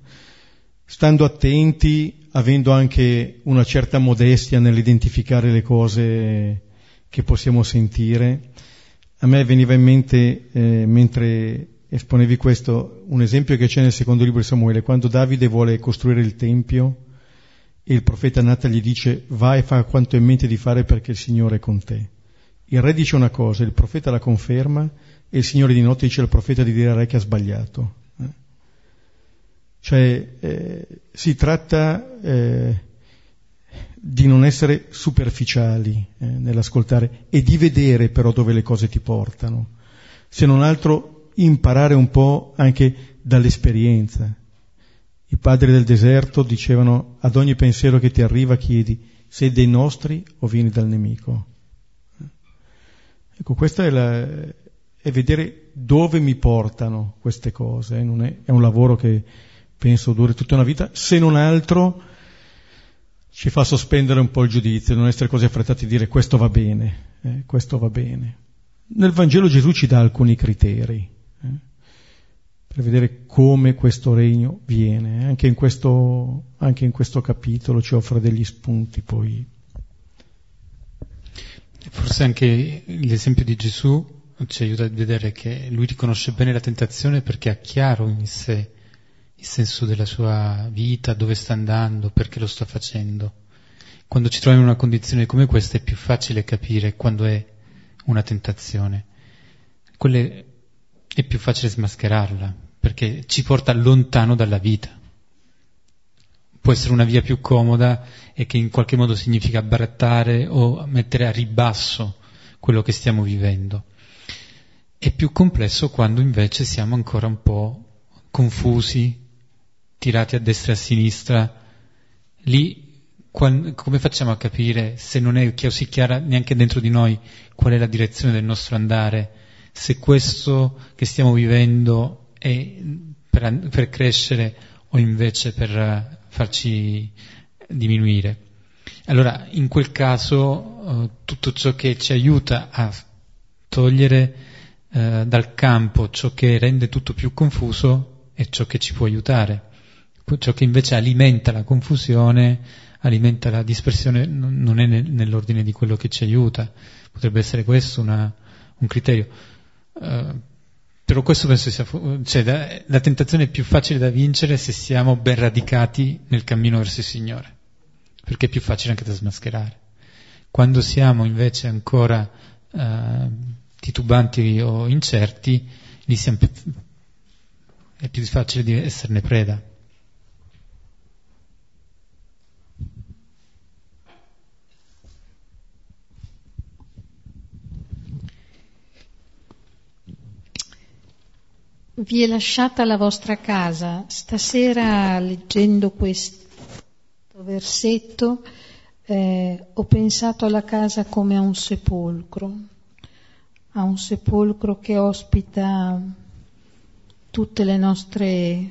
stando attenti, avendo anche una certa modestia nell'identificare le cose che possiamo sentire. A me veniva in mente, eh, mentre esponevi questo, un esempio che c'è nel secondo libro di Samuele, quando Davide vuole costruire il Tempio e il profeta Nata gli dice vai e fa quanto hai in mente di fare perché il Signore è con te. Il re dice una cosa, il profeta la conferma e il Signore di notte dice al profeta di dire al re che ha sbagliato. Eh? Cioè eh, si tratta eh, di non essere superficiali eh, nell'ascoltare e di vedere però dove le cose ti portano. Se non altro imparare un po' anche dall'esperienza. I padri del deserto dicevano ad ogni pensiero che ti arriva chiedi sei dei nostri o vieni dal nemico. Ecco, questo è, la, è vedere dove mi portano queste cose, eh? è, è, un lavoro che penso duri tutta una vita, se non altro ci fa sospendere un po' il giudizio, non essere così affrettati a dire questo va bene, eh? questo va bene. Nel Vangelo Gesù ci dà alcuni criteri, eh? per vedere come questo regno viene. Anche in questo, anche in questo capitolo ci offre degli spunti poi. Forse anche l'esempio di Gesù ci aiuta a vedere che lui riconosce bene la tentazione perché ha chiaro in sé il senso della sua vita, dove sta andando, perché lo sta facendo. Quando ci troviamo in una condizione come questa è più facile capire quando è una tentazione. Quelle è più facile smascherarla, perché ci porta lontano dalla vita. Può essere una via più comoda e che in qualche modo significa barattare o mettere a ribasso quello che stiamo vivendo. È più complesso quando invece siamo ancora un po' confusi, tirati a destra e a sinistra. Lì come facciamo a capire se non è così chiara neanche dentro di noi qual è la direzione del nostro andare? se questo che stiamo vivendo è per, per crescere o invece per farci diminuire. Allora, in quel caso, eh, tutto ciò che ci aiuta a togliere eh, dal campo ciò che rende tutto più confuso è ciò che ci può aiutare. Ciò che invece alimenta la confusione, alimenta la dispersione, non è nell'ordine di quello che ci aiuta. Potrebbe essere questo una, un criterio. Uh, però questo penso sia, cioè, da, la tentazione è più facile da vincere se siamo ben radicati nel cammino verso il Signore, perché è più facile anche da smascherare. Quando siamo invece ancora uh, titubanti o incerti, lì più, è più facile di esserne preda. Vi è lasciata la vostra casa. Stasera leggendo questo versetto eh, ho pensato alla casa come a un sepolcro, a un sepolcro che ospita tutte le nostre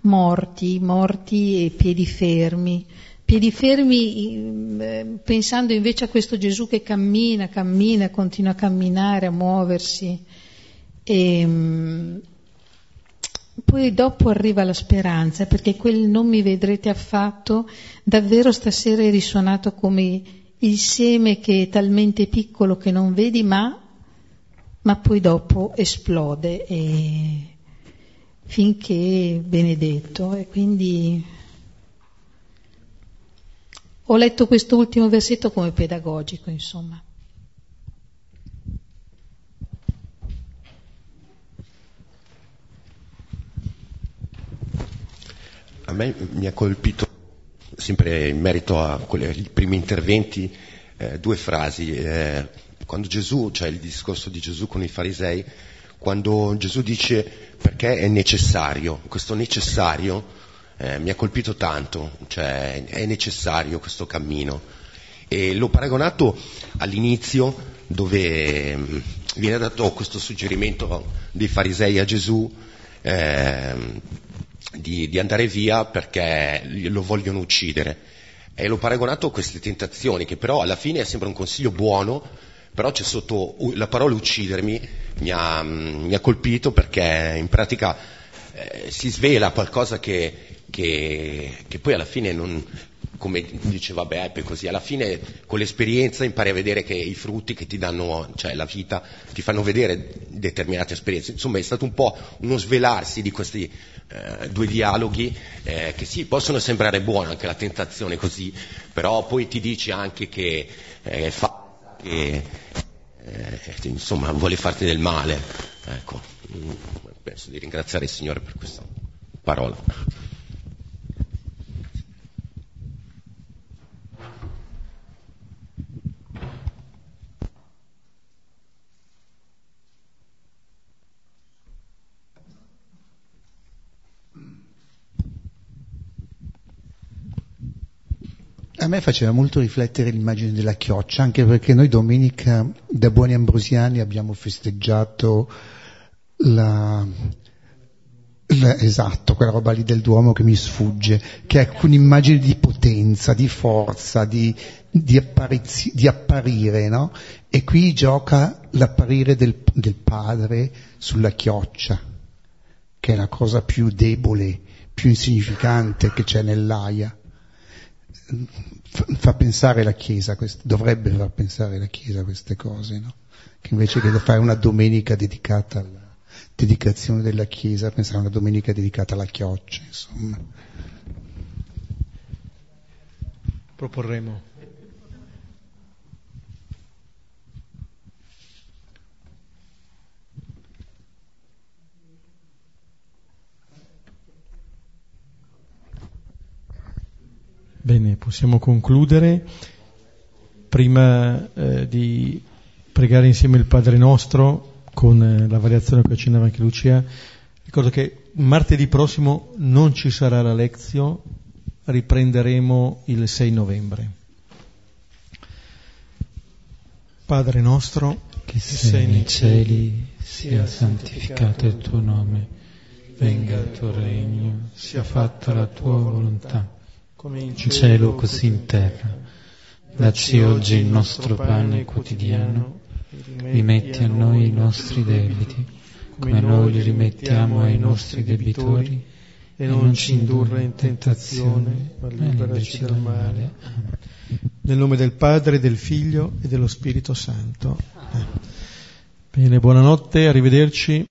morti, morti e piedi fermi. Piedi fermi eh, pensando invece a questo Gesù che cammina, cammina, continua a camminare, a muoversi. E, mm, poi dopo arriva la speranza, perché quel non mi vedrete affatto, davvero stasera è risuonato come il seme che è talmente piccolo che non vedi, ma, ma poi dopo esplode e finché benedetto. E quindi ho letto quest'ultimo versetto come pedagogico, insomma. A me mi ha colpito, sempre in merito ai primi interventi, eh, due frasi. Eh, quando Gesù, cioè il discorso di Gesù con i farisei, quando Gesù dice perché è necessario, questo necessario eh, mi ha colpito tanto, cioè è necessario questo cammino. E l'ho paragonato all'inizio dove mm, viene dato questo suggerimento dei farisei a Gesù, eh, di, di andare via perché lo vogliono uccidere. E l'ho paragonato a queste tentazioni, che però alla fine sembra un consiglio buono, però c'è sotto la parola uccidermi, mi ha, mi ha colpito perché in pratica eh, si svela qualcosa che, che, che, poi alla fine non, come diceva Beppe, così alla fine con l'esperienza impari a vedere che i frutti che ti danno, cioè la vita, ti fanno vedere determinate esperienze. Insomma è stato un po' uno svelarsi di questi eh, due dialoghi eh, che sì, possono sembrare buoni, anche la tentazione così, però poi ti dici anche che eh, fa che eh, insomma vuole farti del male. Ecco, mm, penso di ringraziare il Signore per questa parola. A me faceva molto riflettere l'immagine della chioccia, anche perché noi domenica da buoni ambrosiani abbiamo festeggiato la, la, esatto, quella roba lì del Duomo che mi sfugge, che è un'immagine di potenza, di forza, di, di, apparizi, di apparire, no? E qui gioca l'apparire del, del padre sulla chioccia, che è la cosa più debole, più insignificante che c'è nell'aia fa pensare la Chiesa, dovrebbe far pensare la Chiesa a queste cose, no? che invece che fare una domenica dedicata alla dedicazione della Chiesa, pensare a una domenica dedicata alla chioccia, insomma. Proporremo. Bene, possiamo concludere. Prima eh, di pregare insieme il Padre nostro con eh, la variazione che accennava anche Lucia, ricordo che martedì prossimo non ci sarà la lezione, riprenderemo il 6 novembre. Padre nostro, che sei nei cieli, sia santificato il tuo nome, venga il tuo regno, sia fatta la tua volontà come in cielo così in terra. Dacci oggi il nostro pane quotidiano, rimetti a noi i nostri debiti, come noi li rimettiamo ai nostri debitori, e non ci indurre in tentazione, ma liberaci dal male. Nel nome del Padre, del Figlio e dello Spirito Santo. Bene, buonanotte, arrivederci.